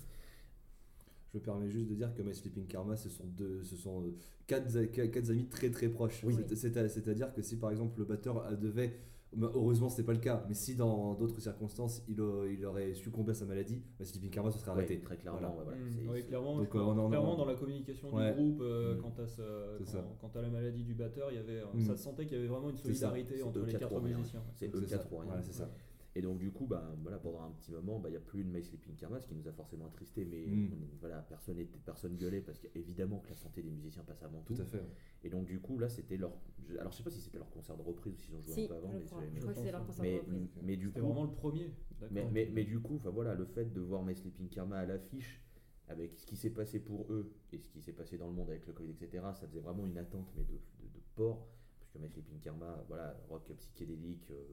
S3: Je me permets juste de dire que My Sleeping Karma, ce sont, deux, ce sont euh, quatre, quatre, amis très très proches.
S1: Oui.
S3: C'est- c'est à- C'est-à-dire que si par exemple le batteur devait, bah, heureusement c'était pas le cas, mais si dans d'autres circonstances il, a- il aurait succombé à sa maladie, My Sleeping Karma se serait
S1: Ouais,
S3: arrêté.
S1: très clairement.
S3: Voilà.
S1: ouais, voilà, c'est-
S5: oui,
S1: c'est-
S5: clairement,
S3: Donc,
S5: je-
S3: on en-
S5: clairement
S3: on-
S5: dans la communication
S3: Ouais.
S5: du groupe, euh,
S3: Mm.
S5: quant, à ce- quand, quant à la maladie du batteur, il y avait,
S3: Mm.
S5: ça se sentait qu'il y avait vraiment une solidarité entre
S1: eux
S5: les
S1: quatre
S5: musiciens.
S1: C'est eux
S3: ça.
S1: quatre ou rien.
S3: Voilà, c'est ça.
S1: Et donc du coup, bah, voilà, pendant un petit moment, bah, il n'y a plus de My Sleeping Karma, ce qui nous a forcément attristé, mais
S3: Mm.
S1: on- voilà, personne était, personne gueulait parce qu'évidemment que la santé des musiciens passe avant tout.
S3: Tout à fait.
S1: Et donc du coup, là, c'était leur, je- alors je sais pas si c'était leur concert de reprise ou s'ils ont joué
S4: Si,
S1: un peu avant,
S4: je
S1: mais,
S4: crois.
S1: mais-
S4: Je crois que c'est leur concert de
S1: mais,
S4: reprise.
S1: mais du
S5: C'était
S1: coup,
S5: vraiment le premier.
S1: mais, mais, mais du coup, enfin voilà, le fait de voir My Sleeping Karma à l'affiche, avec ce qui s'est passé pour eux et ce qui s'est passé dans le monde avec le Covid, etc., ça faisait vraiment une attente, mais de, de, de porc, parce que My Sleeping Karma, voilà, rock psychédélique, euh,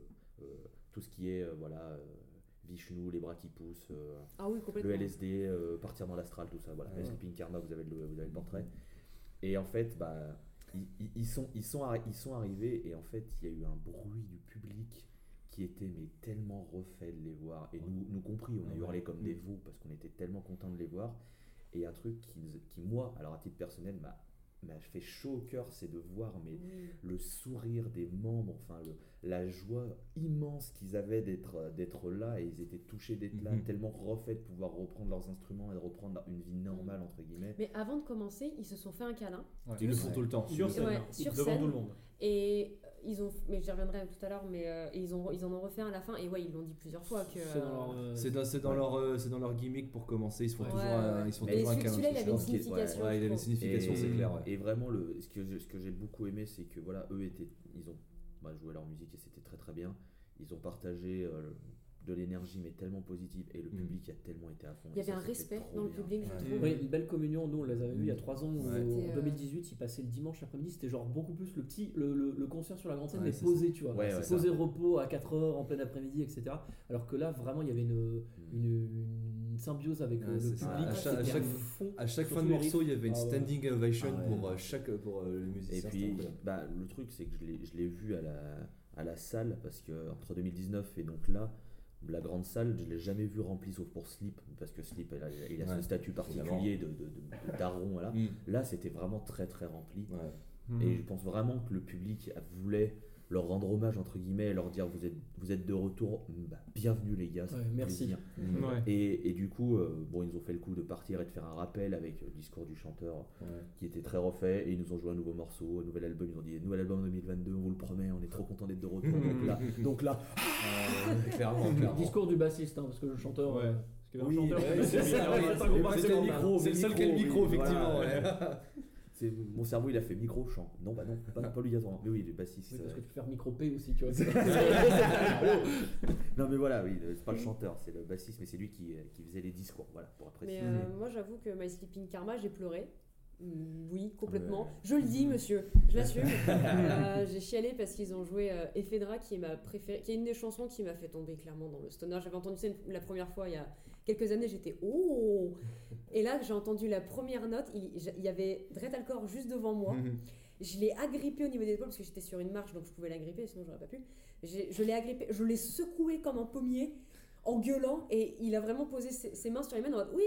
S1: tout ce qui est, euh, voilà, euh, Vishnu, les bras qui poussent, euh,
S4: Ah oui,
S1: le LSD, euh, partir dans l'astral, tout ça, voilà,
S3: Ouais.
S1: Sleeping Karma, vous avez le, vous avez le portrait. Et en fait, bah, ils, ils- sont, ils, sont ils sont arrivés et en fait, il y a eu un bruit du public qui était mais tellement refait de les voir. Et nous, nous compris, on a
S3: Ouais.
S1: hurlé comme des veaux parce qu'on était tellement contents de les voir. Et un truc qui, qui moi, alors à titre personnel, m'a m'a fait chaud au cœur, c'est de voir mais
S4: Oui.
S1: le sourire des membres, enfin le, la joie immense qu'ils avaient d'être d'être là et ils étaient touchés d'être là,
S3: Mhm.
S1: tellement refaits de pouvoir reprendre leurs instruments et de reprendre une vie normale entre guillemets.
S4: Mais avant de commencer, ils se sont fait un câlin.
S5: Ouais.
S3: Ils le font tout le temps.
S5: Sur scène,
S4: Ouais, sur
S5: devant
S4: scène.
S5: tout le monde.
S4: Et euh, ils ont, mais j'y reviendrai tout à l'heure, mais euh, ils, ont, ils en ont refait un à la fin. Et ouais, ils l'ont dit plusieurs fois que.
S2: C'est dans leur, euh,
S3: C'est dans, c'est dans
S1: Ouais.
S3: leur, euh, c'est dans leur gimmick pour commencer. Ils se font
S2: Ouais.
S3: toujours,
S4: Ouais,
S3: ils se font
S4: Mais
S3: toujours un
S4: celui-
S3: câlin.
S4: celui-là, il avait une signification,
S3: Ouais, il avait une signification, c'est clair. ouais.
S1: Et vraiment, le, ce que, ce que j'ai beaucoup aimé, c'est que voilà, eux étaient, ils ont bah, joué leur musique et c'était très très bien. Ils ont partagé euh, de l'énergie, mais tellement positive, et le
S3: Mm.
S1: public a tellement été à fond.
S4: Il y
S1: et
S4: avait
S1: ça,
S4: un respect dans le public, je
S3: Ouais.
S4: trouve.
S2: Oui, une belle communion. Nous, on les avait vus il y a 3 ans. où,
S3: Ouais.
S2: En
S4: C'était, euh,
S2: 2018, ils passaient le dimanche après-midi. C'était genre beaucoup plus le petit, le, le, le concert sur la grande scène,
S3: Ouais,
S2: mais posé, tu vois.
S1: Ouais, ouais,
S2: posé repos à 4 heures en plein après-midi, etc. Alors que là, vraiment, il y avait une,
S1: Mm.
S2: une, une symbiose avec
S3: Ouais,
S2: le, public.
S3: ça. À chaque- à
S2: C'était
S3: chaque-
S2: fond.
S3: À chaque
S2: Surtout
S3: fin de morceau, il y avait une
S2: Ah
S3: standing ovation
S1: Ah
S3: pour, euh, chaque, pour euh, le
S1: Et
S3: musicien. c'était
S1: puis, bah, le truc, c'est que je l'ai- je l'ai vu à la, à la salle, parce que entre 2019 et donc là, la grande salle, je l'ai jamais vu remplie sauf pour Sleep, parce que Sleep, il a, il a
S3: Ouais,
S1: ce statut particulier de, de, de- de daron, voilà.
S3: Mm.
S1: Là, c'était vraiment très très rempli.
S3: Ouais.
S1: Et je pense vraiment que le public voulait leur rendre hommage, entre guillemets, et leur dire vous êtes, vous êtes de retour, Bah, bienvenue les gars,
S2: Ouais, merci.
S3: Mm.
S5: Ouais.
S1: Et, et du coup, euh, bon, ils nous ont fait le coup de partir et de faire un rappel avec le discours du chanteur
S3: Ouais.
S1: qui était très refait, et ils nous ont joué un nouveau morceau, un nouvel album, ils nous ont dit nouvel album en 2022, on vous le promet, on est trop content d'être de retour. <laughs> donc là, donc là
S3: Euh, clairement, clairement.
S2: Discours du bassiste, hein, parce que le chanteur.
S5: Ouais.
S2: euh,
S1: Oui, c'est
S3: le seul qui a le micro, effectivement. <laughs>
S1: mon cerveau il a fait micro chant. Non, bah non, pas, pas obligatoirement. Mais oui, les bassistes.
S2: Oui, parce que tu peux faire micro P aussi, tu vois. <laughs> <laughs>
S1: non, mais voilà, oui, c'est pas le chanteur, c'est le bassiste, mais c'est lui qui, euh, qui faisait les discours. Voilà, pour apprécier.
S4: Mais euh, moi, j'avoue que My Sleeping Karma, j'ai pleuré. Mm, Oui, complètement. Je le dis, monsieur, je l'assume. <laughs> Euh, j'ai chialé parce qu'ils ont joué euh, Ephedra, qui est ma préférée, qui est une des chansons qui m'a fait tomber clairement dans le stoner. J'avais entendu ça une- la première fois il y a quelques années, j'étais oh. Et là, j'ai entendu la première note. Il, il y avait Alcor juste devant moi.
S3: Mhm.
S4: Je l'ai agrippé au niveau des épaules parce que j'étais sur une marche, donc je pouvais l'agripper, sinon j'aurais pas pu. Je l'ai agrippé, je l'ai secoué comme un pommier en gueulant et il a vraiment posé ses, ses mains sur les mains en mode oui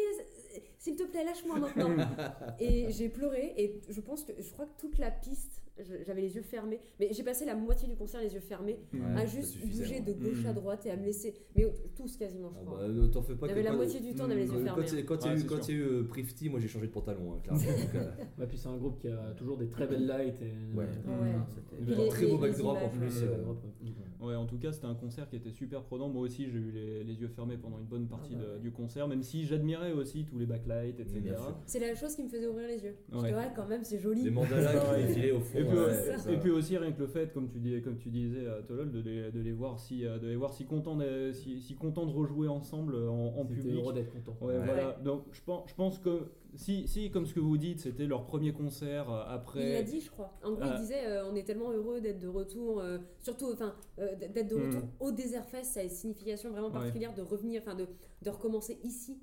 S4: s'il te plaît lâche-moi maintenant <laughs> et j'ai pleuré et je pense que je crois que toute la piste j'avais les yeux fermés mais j'ai passé la moitié du concert les yeux fermés
S3: Ouais,
S4: à juste bouger
S3: ouais.
S4: de gauche à
S5: Mm.
S4: droite et à me laisser mais tous quasiment je
S3: Ah
S4: crois
S3: bah, ne t'en fais pas
S4: il y
S3: que
S4: avait la moitié du temps on avait les yeux
S3: Quand
S4: fermés
S3: quand il y a
S5: Ouais,
S3: eu- y a eu euh, Prifty, moi j'ai changé de pantalon, hein, clairement. <laughs> Donc, euh,
S2: Ouais, puis c'est un groupe qui a toujours des très belles lights. Et,
S1: Ouais.
S4: Ah
S5: Puis
S3: un
S4: les-
S3: très beau backdrop en plus.
S2: Ouais,
S3: euh,
S2: ouais,
S5: en tout cas, c'était un concert qui était super prenant. Moi aussi, j'ai eu les, yeux fermés pendant une bonne partie
S2: Ah bah
S5: du concert, même si j'admirais aussi tous les backlights, etc.
S4: C'est la chose qui me faisait ouvrir les yeux je
S5: Ouais.
S4: te ouais quand même c'est joli
S3: Les mandalas <laughs> qui au fond.
S5: Et puis,
S3: ouais,
S5: ouais,
S3: ça.
S5: et puis aussi rien que le fait, comme tu, dis, comme tu disais à Tolol, de les, de les voir si, euh, de les voir si contents de, si, si contents de rejouer ensemble en, en
S2: C'était
S5: public.
S2: heureux d'être content.
S5: Ouais,
S3: Ouais.
S5: voilà. Donc je pense, je pense que si, si, comme ce que vous dites, c'était leur premier concert euh,
S4: Il l'a
S5: après.
S4: dit, je crois. En gros,
S5: Ah.
S4: il disait euh, on est tellement heureux d'être de retour, euh, surtout, enfin, euh, d'être de retour
S5: Mm.
S4: au Desert Fest, ça a une signification vraiment
S5: Ouais.
S4: particulière de revenir, enfin, de, de recommencer ici.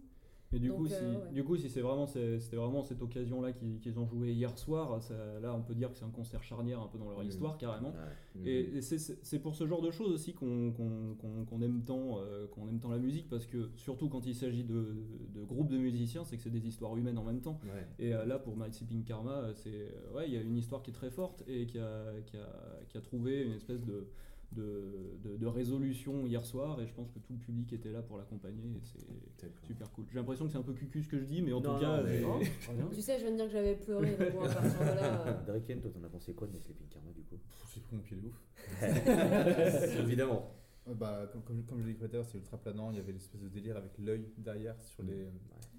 S5: Mais du
S4: Donc,
S5: coup,
S4: euh,
S5: si,
S4: ouais.
S5: du coup, si c'est vraiment, c'était vraiment cette occasion-là qu'ils ont joué hier soir, ça- là, on peut dire que c'est un concert charnière un peu dans leur
S3: Mhm.
S5: histoire carrément.
S1: Ouais.
S5: Et, et c'est- pour ce genre de choses aussi qu'on aime tant, euh, qu'on aime tant la musique, parce que surtout quand il s'agit de, de groupes de musiciens, c'est que c'est des histoires humaines en même temps.
S3: Ouais.
S5: Et euh, là, pour My Sleeping Karma, euh, c'est euh, ouais, il y a une histoire qui est très forte et qui a, qui a, qui a trouvé une espèce de, de, de- de résolution hier soir. Et je pense que tout le public était là pour l'accompagner. Et c'est super cool. J'ai l'impression que c'est un peu cucu ce que je dis, mais en
S1: Non,
S5: tout cas,
S1: non, mais-
S5: j'ai-
S2: Non, très bien.
S4: Tu sais, je viens de dire que j'avais pleuré, donc bon, à partir de là. euh, <laughs>
S1: Draken, toi, t'en as pensé quoi de Sleeping Karma du coup?
S6: J'ai pris mon pied de ouf. <laughs>
S3: Évidemment.
S6: Euh, Bah, comme, comme, comme je l'ai dit tout à l'heure, c'est ultra planant. Il y avait l'espèce de délire avec l'œil derrière sur les.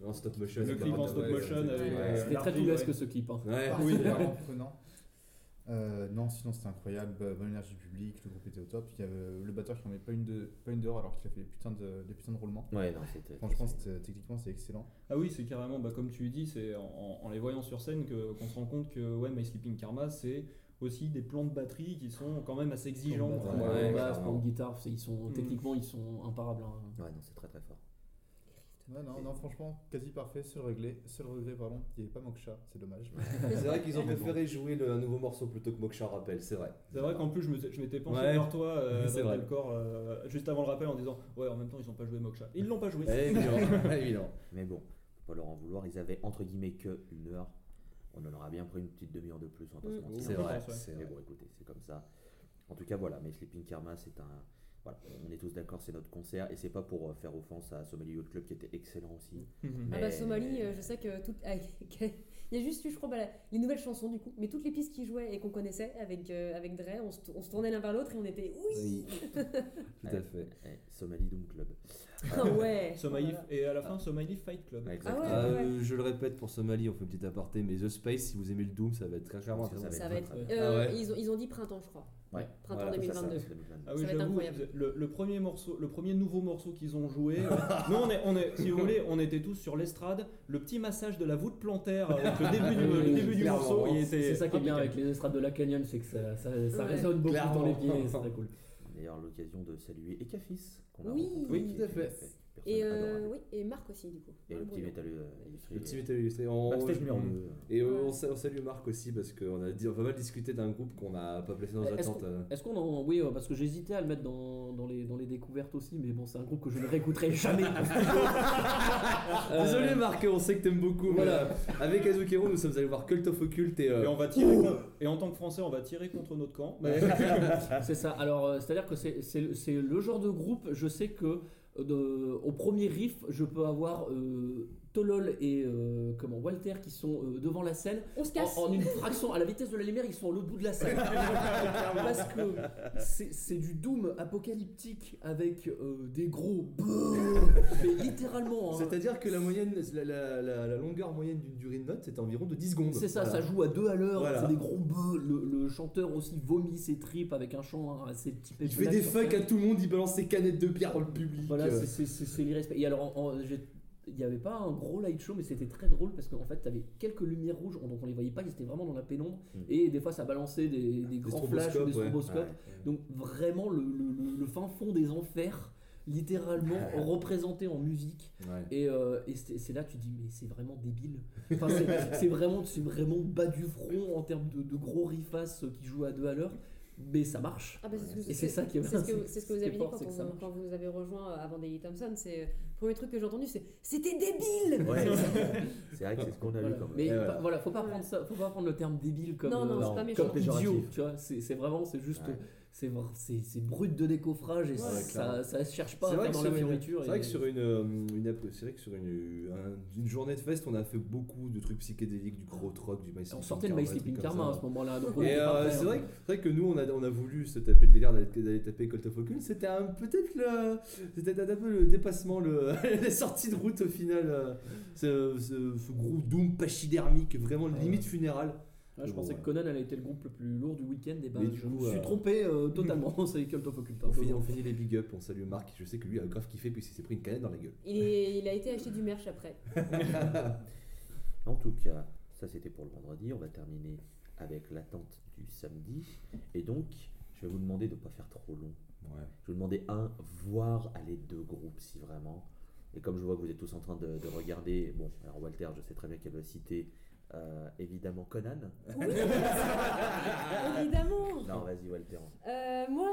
S3: En stop motion.
S5: Le
S3: c'est
S5: clip en stop
S3: Ouais,
S5: motion
S3: c'est-
S5: avec,
S3: ouais.
S5: euh,
S2: C'était très toulesque
S5: ouais.
S2: ce clip. hein.
S3: Ouais.
S6: Oui, vraiment prenant. Euh, non, sinon c'était incroyable, bah, bonne énergie publique, le groupe était au top. Il y avait le batteur qui en met pas une, de, pas une dehors alors qu'il a fait des putains de, des putains de roulements.
S1: Ouais, non, c'était.
S6: Franchement, c'était- techniquement c'est excellent.
S5: Ah oui, c'est carrément, bah, comme tu dis, c'est en, les voyant sur scène que- qu'on se rend compte que ouais, My Sleeping Karma, c'est aussi des plans de batterie qui sont quand même assez exigeants.
S6: Plans de
S2: Ouais.
S3: Ouais,
S2: une guitare, ils sont,
S5: Mm.
S2: techniquement ils sont imparables. hein.
S1: Ouais, non, c'est très très fort.
S6: Ouais, non, non, franchement, quasi parfait, seul regret, seul regret pardon, il n'y avait pas Moksha, c'est dommage. <laughs>
S3: C'est vrai qu'ils ont <laughs> préféré jouer le, un nouveau morceau plutôt que Moksha rappel, c'est vrai.
S5: C'est vrai qu'en plus, je me- je m'étais penché
S3: Ouais.
S5: vers toi, euh,
S3: C'est
S5: dans
S3: vrai.
S5: le corps, euh, juste avant le rappel, en disant Ouais, en même temps, ils n'ont pas joué Moksha. Ils l'ont pas joué.
S3: Évidemment. <laughs> Évidemment.
S1: Mais bon, faut pas leur en vouloir. Ils avaient entre guillemets que une heure. On en aura bien pris une petite demi-heure de plus, on va pas se mentir.
S3: C'est vrai. c'est
S1: Mais bon, écoutez, c'est comme ça. En tout cas, voilà, mais Sleeping Karma, c'est un. Voilà, on est tous d'accord, c'est notre concert et c'est pas pour euh, faire offense à Somali Yacht Club qui était excellent aussi.
S5: Mhm.
S4: Ah
S1: Mais-
S4: bah Somalie, euh, je sais que tout... ah, <laughs> il y a juste eu, je crois, bah, les nouvelles chansons du coup, mais toutes les pistes qui jouaient et qu'on connaissait avec, euh, avec Dre, on se, on se tournait l'un vers l'autre et on était oui,
S3: Oui. <laughs> Tout à fait.
S1: Eh, Somali Doom Club.
S4: ah ouais. <laughs>
S5: Somaïf,
S4: Voilà.
S5: et à la fin, Somaïf Fight Club.
S4: Ah ouais,
S3: Euh,
S4: ouais, ouais.
S3: Je le répète pour Somalie, on fait un petit aparté, mais The Space, si vous aimez le Doom, ça va être très clairement
S1: Ça va
S3: intéressant.
S4: Ça va
S1: très,
S4: être.
S1: très
S5: bien.
S4: euh,
S3: Ah ouais.
S4: ils, ont, ils ont dit printemps, je crois.
S1: Ouais.
S4: Printemps
S3: Voilà,
S1: C'est ça,
S4: 2022.
S1: c'est 2022.
S5: Ah oui,
S4: Ça va être incroyable.
S5: le, le premier morceau, le premier nouveau morceau qu'ils ont joué. euh, <laughs> nous, on est, on est, si vous voulez, on était tous sur l'estrade. Le petit massage de la voûte plantaire avec le début du, le début du
S3: Clairement.
S5: morceau, il était.
S2: C'est ça qui est bien avec les estrades de la Canyon, c'est que ça, ça, ça
S4: Ouais.
S2: résonne beaucoup dans les
S3: Clairement.
S2: pieds, c'est très cool.
S1: D'ailleurs, l'occasion de saluer Ekafis, qu'on a
S4: Oui.
S1: rencontré,
S3: Oui, tout à fait.
S4: Et, euh, oui, et Marc aussi, du coup.
S1: Et le petit métal euh, illustré.
S3: Le petit métal illustré. On-
S1: Backstage numéro 2.
S3: Et
S4: Ouais.
S3: on, sa- on salue Marc aussi parce qu'on a, dit- on a pas mal discuté d'un groupe qu'on n'a pas placé dans nos
S2: Est-ce
S3: attentes. euh.
S2: Est-ce qu'on en. Oui, parce que j'hésitais à le mettre dans, dans, les, dans les découvertes aussi, mais bon, c'est un groupe que je ne réécouterai jamais. <laughs>
S3: Désolé Marc, on sait que t'aimes beaucoup.
S2: Voilà.
S3: Avec Azukero, nous sommes allés voir Cult of Occult et. euh,
S5: Et on va tirer. Et en tant que Français, on va tirer contre notre camp. Mais- <laughs>
S2: C'est ça. Alors, c'est-à-dire que c'est c'est le- c'est le genre de groupe, je sais que de- au premier riff, je peux avoir euh, Tolol et euh, comment Walter qui sont euh, devant la scène.
S4: On se casse.
S2: En, en une fraction, à la vitesse de la lumière, ils sont à l'autre bout de la salle. <laughs> Parce que c'est c'est du doom apocalyptique avec euh, des gros. <laughs> Mais littéralement. hein.
S3: C'est-à-dire que la, moyenne, la, la- la- la longueur moyenne d'une durée de note, c'est environ de 10 secondes.
S2: C'est ça,
S3: Voilà.
S2: ça joue à deux à l'heure,
S3: Voilà.
S2: c'est des gros bœufs. Le, le chanteur aussi vomit ses tripes avec un chant hein, assez typé.
S3: Il fait des fucks à tout le monde, il balance ses canettes de bière dans le public.
S2: Voilà, c'est- c'est c'est- c'est l'irrespect. Et alors, en- en- j'ai- il n'y avait pas un gros light show, mais c'était très drôle parce qu'en fait, tu avais quelques lumières rouges, donc on les voyait pas, ils étaient vraiment dans la pénombre.
S1: Mm.
S2: Et des fois, ça balançait des, des grands flashs, des stroboscopes.
S1: Ouais.
S2: Donc, vraiment, le, le- le- le fin fond des enfers, littéralement <laughs> représenté en musique.
S3: Ouais.
S2: Et, euh, et c'est là que tu dis, mais c'est vraiment débile. Enfin, c'est- vraiment, c'est vraiment bas du front en termes de, de gros riffas qui jouent à deux à l'heure, mais ça marche.
S4: Ah bah, c'est ce que-
S2: Et c'est ça qui est
S4: c'est ce que,
S2: bien,
S4: c'est ce que vous avez dit
S2: fort,
S4: quand, on- quand vous avez rejoint euh, avant Daily Thompson. C'est le premier truc que j'ai entendu, c'est c'était débile.
S1: Ouais, <laughs> <laughs> c'est vrai que c'est ce qu'on a
S2: Voilà.
S1: eu quand même.
S2: Mais
S3: voilà.
S2: pas- voilà, faut pas
S4: Ouais.
S2: prendre ça, faut pas prendre le terme débile comme
S4: Non, non,
S2: euh,
S4: c'est pas
S1: non,
S4: méchant.
S2: comme idiot, tu vois. C'est c'est vraiment, c'est juste,
S1: Ouais.
S2: C'est c'est brut de décoffrage et
S4: Ouais,
S2: ça, ça se cherche pas à faire dans la fioriture.
S3: c'est vrai
S2: et-
S3: que sur une, euh, une c'est vrai que sur une, un- une journée de fest, on a fait beaucoup de trucs psychédéliques, du krautrock, du My
S2: on sortait de My Sleeping Karma à ce moment-là.
S3: Et euh, c'est
S2: hein.
S3: vrai, vrai que nous, on a, on a voulu se taper le délire d'aller taper Cult of Occult. C'était peut-être le, c'était un peu le dépassement, le, <laughs> la sortie de route au final. euh, ce, ce, ce gros doom pachydermique, vraiment limite funéral.
S2: Ouais, je
S3: Bon,
S2: pensais
S3: ouais.
S2: que Conan elle a été le groupe le plus lourd du week-end et ben
S3: Mais du
S2: je
S3: coup,
S2: me suis
S3: euh,
S2: trompé euh, totalement. <laughs> c'est Cult of Occult. hein,
S3: On finit, on finit les big up, on salue Marc. Je sais que lui a grave kiffé puisqu'il s'est pris une canette dans la gueule.
S4: Il, est, il a été acheter du merch après. <laughs>
S1: En tout cas, ça c'était pour le vendredi. On va terminer avec l'attente du samedi. Et donc, je vais vous demander de ne pas faire trop long.
S3: Ouais.
S1: Je vais vous demander un, voire aller deux groupes si vraiment Et comme je vois que vous êtes tous en train de, de regarder, bon, alors Walter, je sais très bien qu'elle va citer euh, évidemment Conan.
S4: Oui, <laughs> évidemment.
S1: Non, vas-y Walter.
S4: Euh, moi,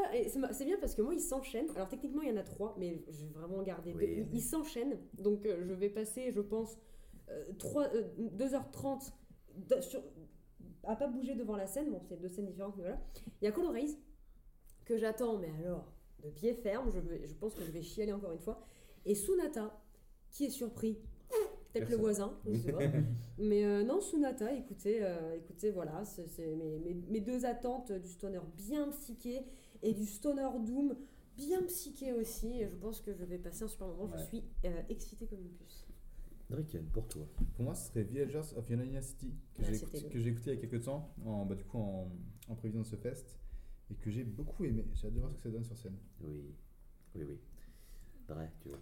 S4: c'est bien parce que moi, ils s'enchaînent. Alors, techniquement, il y en a trois, mais je vais vraiment garder deux.
S1: Oui,
S4: Ils- s'enchaînent. Donc, euh, je vais passer, je pense, euh, trois- euh, 2h30 de- sur- à pas bouger devant la scène. Bon, c'est deux scènes différentes, mais voilà. Il y a Color Raze, que j'attends, mais alors, de pied ferme. Je, vais- je pense que je vais chialer encore une fois. Et Sunata, qui est surpris. Peut-être le voisin. <laughs> Mais euh, non, Sunata, écoutez, euh, écoutez voilà, c'est mes, mes- mes deux attentes du stoner bien psyché et du stoner doom bien psyché aussi. Et je pense que je vais passer un super moment.
S6: Ouais.
S4: Je suis euh, excitée comme une puce.
S1: Dricken, pour toi.
S6: Pour moi, ce serait Villagers of Yanania City, que
S4: Ah,
S6: j'ai écouté, que j'ai écouté il y a quelques temps, en, bah, du coup en, en prévision de ce fest, et que j'ai beaucoup aimé. J'ai hâte de voir ce que ça donne sur scène.
S1: Oui, oui, oui. Dre, tu veux.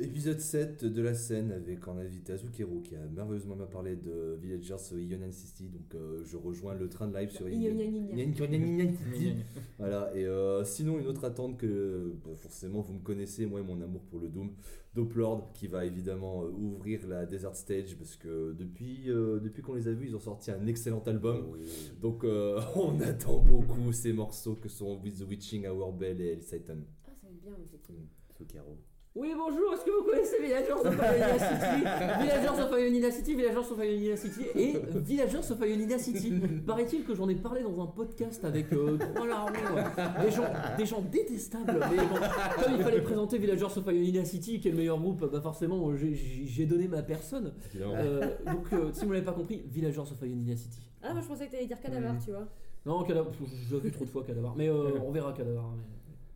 S3: Épisode 7 de la scène avec en invité Azukero qui a merveilleusement m'a parlé de Villagers Ionan City. Donc euh, je rejoins le train de live sur. Ionan City. <laughs> Voilà, et euh, sinon, une autre attente que bah, forcément vous me connaissez, moi et mon amour pour le Doom, Doplord qui va évidemment euh, ouvrir la Desert Stage parce que depuis, euh, depuis qu'on les a vus, ils ont sorti un excellent album.
S1: Oui.
S3: Donc euh, <laughs> on attend beaucoup ces morceaux que sont With the Witching Hour Bell et El Satan.
S4: Ah, ça va bien, effectivement.
S1: Sukaro.
S2: Oui, bonjour, est-ce que vous connaissez Villagers of Ionina City? Villagers of Ionina City, Villagers of Ionina City et Villagers of Ionina City. Paraît-il que j'en ai parlé dans un podcast avec euh, trois larrons, euh, des, gens, des gens détestables, mais bon, comme il fallait présenter Villagers of Ionina City, qui est le meilleur groupe, bah forcément j'ai- donné ma personne. Euh, donc euh, si vous l'avez pas compris, Villagers of Ionina City.
S4: Ah, moi je pensais que t'allais dire cadaver,
S6: Mhm.
S4: tu vois.
S2: Non, Cadavar, j'ai déjà vu trop de fois Cadavar, mais euh, on verra Cadavar. mais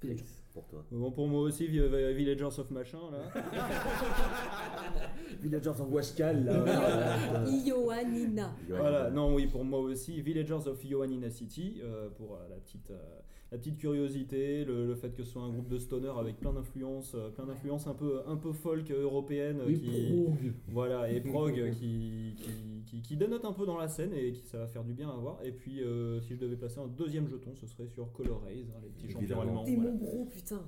S2: Villagers.
S1: Pour toi.
S5: Bon, pour moi aussi, Vi- Villagers of machin, là. <laughs>
S1: Villagers of Washkal, là. <laughs>
S4: Ioannina.
S5: Voilà, non, oui, pour moi aussi, Villagers of Ioannina City, euh, pour euh, la, petite, euh, la petite curiosité, le, le fait que ce soit un groupe de stoner avec plein d'influences, euh, plein d'influences un peu, un peu folk européennes,
S2: Oui,
S5: qui, voilà, et prog, qui, qui, qui, qui dénotent un peu dans la scène et qui ça va faire du bien à voir. Et puis, euh, si je devais placer un deuxième jeton, ce serait sur Color Rays, hein, les petits champions
S3: Évidemment.
S5: allemands.
S4: T'es
S5: voilà.
S4: mon gros putain.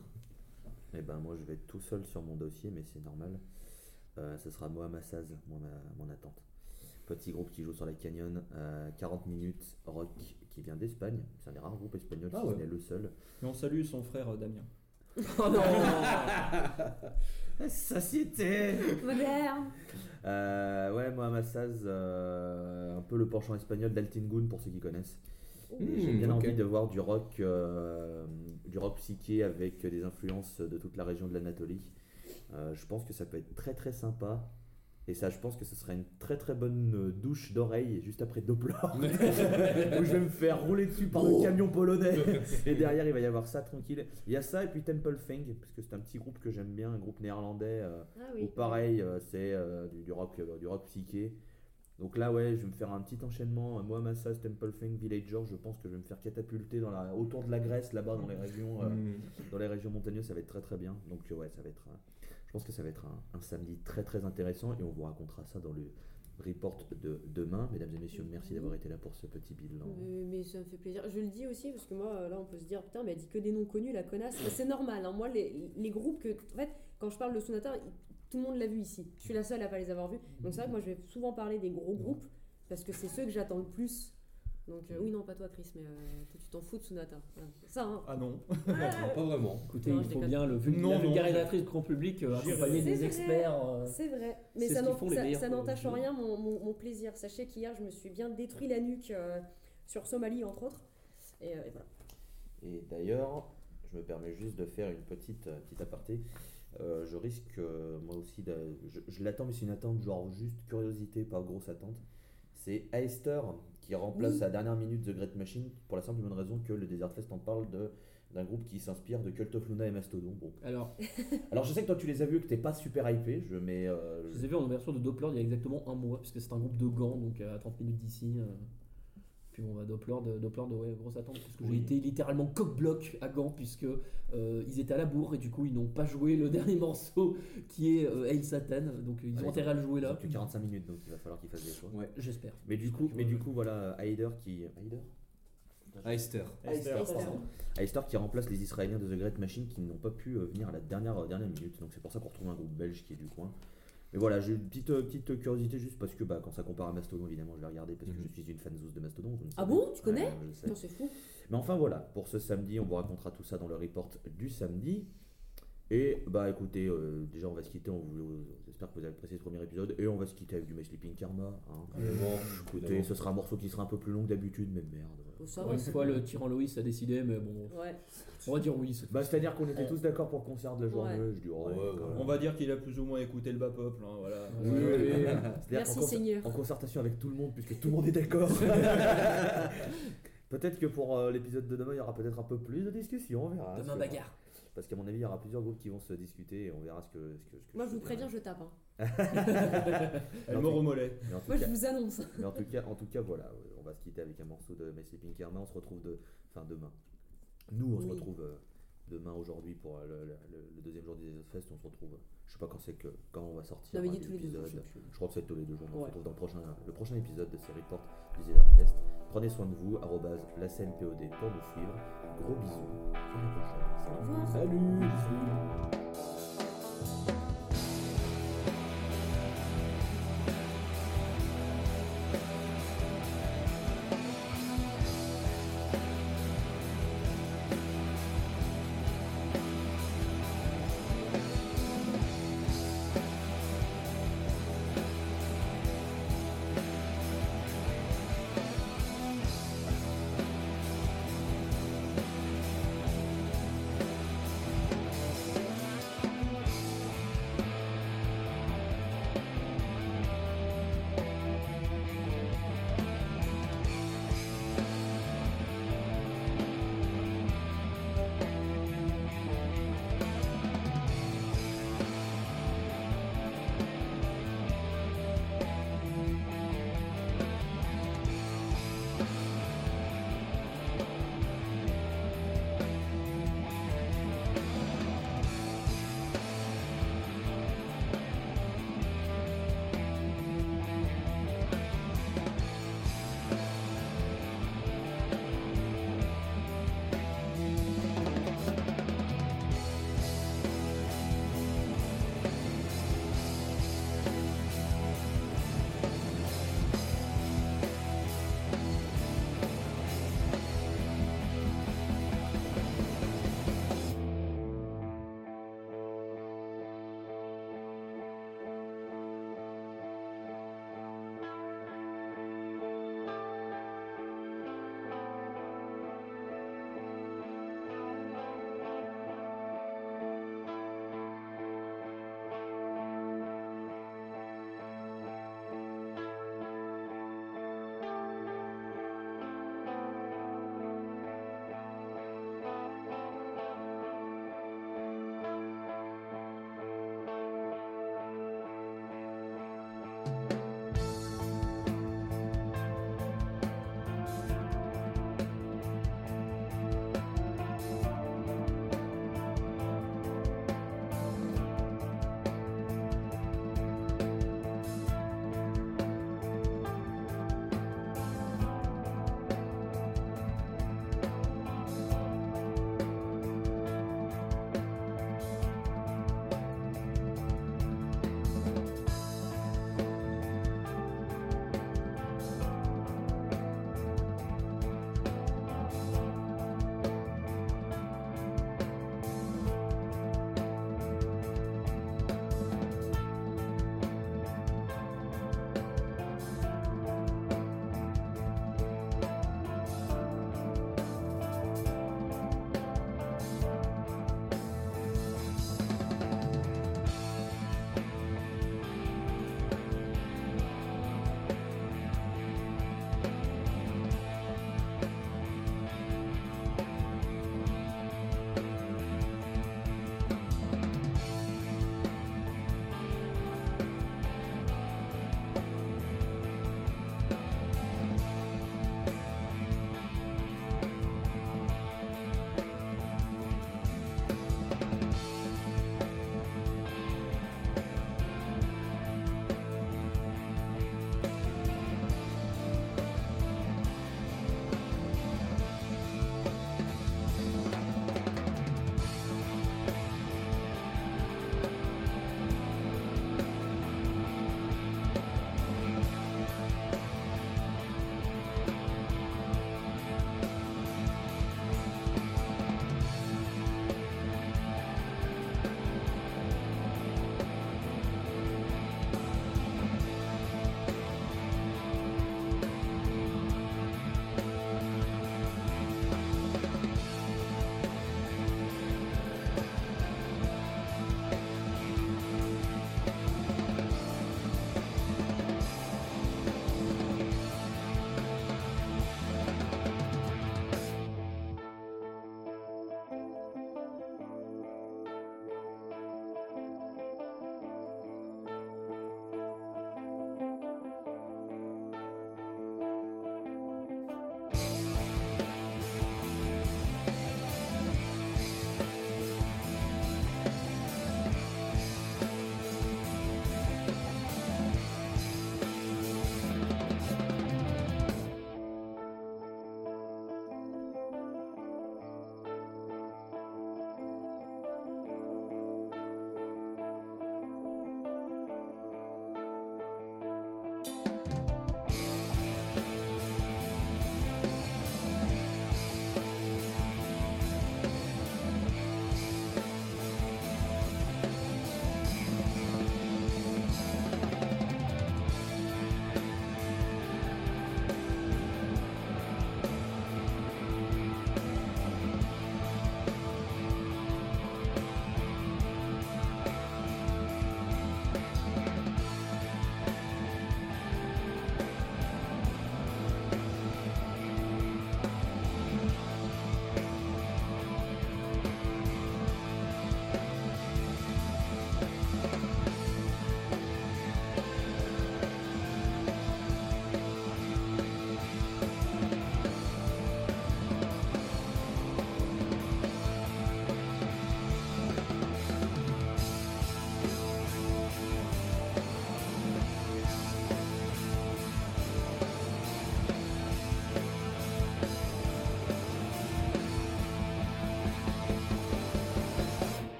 S1: Eh ben moi je vais être tout seul sur mon dossier, mais c'est normal. Euh, ce sera Mohamed Saz, ma- mon attente. Petit groupe qui joue sur la Canyon, euh, 40 minutes, rock, qui vient d'Espagne. C'est un des rares groupes espagnols,
S3: Ah
S1: si
S3: ouais.
S1: ce n'est le seul.
S5: Et on salue son frère euh, Damien. <laughs>
S2: Oh non
S1: Société
S4: Moderne.
S1: euh, Ouais, Mohamed Saz, euh, un peu le penchant espagnol d'Altingun pour ceux qui connaissent. Et J'ai bien envie de voir du rock, euh, du rock psyché avec des influences de toute la région de l'Anatolie. Euh, je pense que ça peut être très très sympa. Et ça, je pense que ce serait une très très bonne euh, douche d'oreille juste après Doppler. <laughs> <laughs> où je vais me faire rouler dessus par le camion polonais. <laughs> et derrière, il va y avoir ça tranquille. Il y a ça et puis Temple Fang, parce que c'est un petit groupe que j'aime bien, un groupe néerlandais. euh,
S4: Ah
S1: où
S4: oui.
S1: pareil, euh, c'est euh, du, du rock, euh, du rock psyché. Donc là, ouais, je vais me faire un petit enchaînement. Mohamed Saz, Temple Fang, Villager. Je pense que je vais me faire catapulter dans la, autour de la Grèce, là-bas, dans les régions, euh,
S3: Mm.
S1: dans les régions montagneuses. Ça va être très très bien. Donc ouais, ça va être. Je pense que ça va être un, un samedi très très intéressant et on vous racontera ça dans le report de demain. Mesdames et messieurs, merci d'avoir été là pour ce petit bilan.
S4: Mais, mais ça me fait plaisir. Je le dis aussi parce que moi, euh, là, on peut se dire, putain, mais elle dit que des noms connus, la connasse. <laughs> C'est normal. hein. Moi, les, les groupes que. En fait, quand je parle de Sonata, tout le monde l'a vu ici. Je suis la seule à pas les avoir vus. Donc c'est vrai que moi, je vais souvent parler des gros groupes parce que c'est ceux que j'attends le plus. Donc euh, oui, non, pas toi, Chris, mais euh, toi, tu t'en fous de. Voilà. C'est Ça, hein.
S5: Ah non.
S3: Non, pas vraiment.
S2: Écoutez,
S4: Non,
S2: il
S4: je
S2: faut
S4: déconne.
S2: bien le vul-
S5: Non,
S2: la
S5: non,
S2: vulgarisatrice grand public euh,
S5: J'irai.
S4: C'est
S2: des
S4: vrai.
S2: experts. euh,
S4: C'est vrai, mais
S2: c'est
S4: ça
S2: ce qu'ils
S4: n'en-
S2: font les
S4: ça-
S2: meilleurs
S4: ça n'entache en rien mon, mon- mon plaisir. Sachez qu'hier, je me suis bien détruit la nuque euh, sur Somalie, entre autres. Et, euh, et voilà.
S1: Et d'ailleurs, je me permets juste de faire une petite, euh, petite aparté. Euh, je risque, euh, moi aussi, de- je, je l'attends, mais c'est une attente genre juste curiosité, pas grosse attente. C'est Heister qui remplace
S4: Oui.
S1: à la dernière minute The Great Machine pour la simple et bonne raison que le Desert Fest en parle de d'un groupe qui s'inspire de Cult of Luna et Mastodon. Bon.
S2: Alors, <laughs>
S1: Alors je sais que toi tu les as vus et que t'es pas super hypé, je mets. euh,
S2: je les ai vus en ouverture de Doppler il y a exactement un mois, puisque c'est un groupe de gants, donc à 30 minutes d'ici. euh. Puis on va Doppler de, Doppler de ouais, grosse attente, parce que
S1: Oui.
S2: j'ai été littéralement coq-bloc à Gand, puisque euh, ils étaient à la bourre et du coup ils n'ont pas joué le <laughs> dernier morceau qui est euh, Hail Satan, donc ils
S1: Ouais,
S2: ont intérêt à le jouer là.
S1: que 45 minutes donc il va falloir qu'ils fassent des choix.
S3: Ouais.
S2: J'espère.
S1: Mais du coup, mais du coup voilà, Heider qui. Heider
S3: Aister.
S1: Aister qui remplace les Israéliens de The Great Machine qui n'ont pas pu euh, venir à la dernière, euh, dernière minute. Donc c'est pour ça qu'on retrouve un groupe belge qui est du coin. Mais voilà, j'ai une petite, euh, petite curiosité juste parce que bah, quand ça compare à Mastodon, évidemment, je vais regarder parce que
S3: Mhm.
S1: je suis une fanzouze de Mastodon. ne
S4: Ah
S1: savez.
S4: bon? Tu connais?
S1: Ouais, je le sais.
S4: Non, c'est fou.
S1: Mais enfin voilà, pour ce samedi, on vous racontera tout ça dans le report du samedi. Et bah écoutez, euh, déjà on va se quitter, on vous, j'espère que vous avez apprécié ce premier épisode, et on va se quitter avec du My Sleeping Karma. hein.
S3: Évidemment,
S1: Écoutez, ce sera un morceau qui sera un peu plus long que d'habitude, mais merde.
S4: Oh, ça
S2: une fois, le tyran Loïs a décidé, mais bon,
S4: Ouais.
S2: on va dire oui. cette
S1: Bah
S2: fois-ci.
S1: c'est-à-dire qu'on était tous d'accord pour le concert de la journée,
S4: Ouais.
S1: je dis oh.
S5: On va dire qu'il a plus ou moins écouté le bas peuple. hein, voilà.
S1: Oui, oui,
S4: Merci, <laughs>
S1: concer-
S4: Seigneur.
S1: En concertation avec tout le monde, puisque tout le monde est d'accord. <laughs> peut-être que pour euh, l'épisode de demain, il y aura peut-être un peu plus de discussion, on verra.
S2: Demain bagarre.
S1: Parce qu'à mon avis, il y aura plusieurs groupes qui vont se discuter et on verra ce que. Ce que, ce que
S4: Moi, je vous préviens, je tape. hein. <laughs>
S5: Elle mord au mollet.
S4: Moi, je vous annonce. <laughs>
S1: mais en tout cas, en tout cas, voilà, on va se quitter avec un morceau de My Sleeping Karma. On se retrouve de, enfin demain. Nous, on se retrouve euh, demain aujourd'hui pour euh, le, le- le deuxième jour des Fest. On se retrouve. Je sais pas quand c'est que quand on va sortir
S4: Non, mais dis tous les deux jours,
S1: l'épisode.
S4: je
S1: crois que c'est tous les deux jours. On se retrouve dans le prochain, le prochain épisode de ces reports du Fest. Prenez soin de vous. arrobase la CNPOD pour nous suivre. Gros bisous. Et à la prochaine. Salut.
S4: Au revoir.
S1: Salut.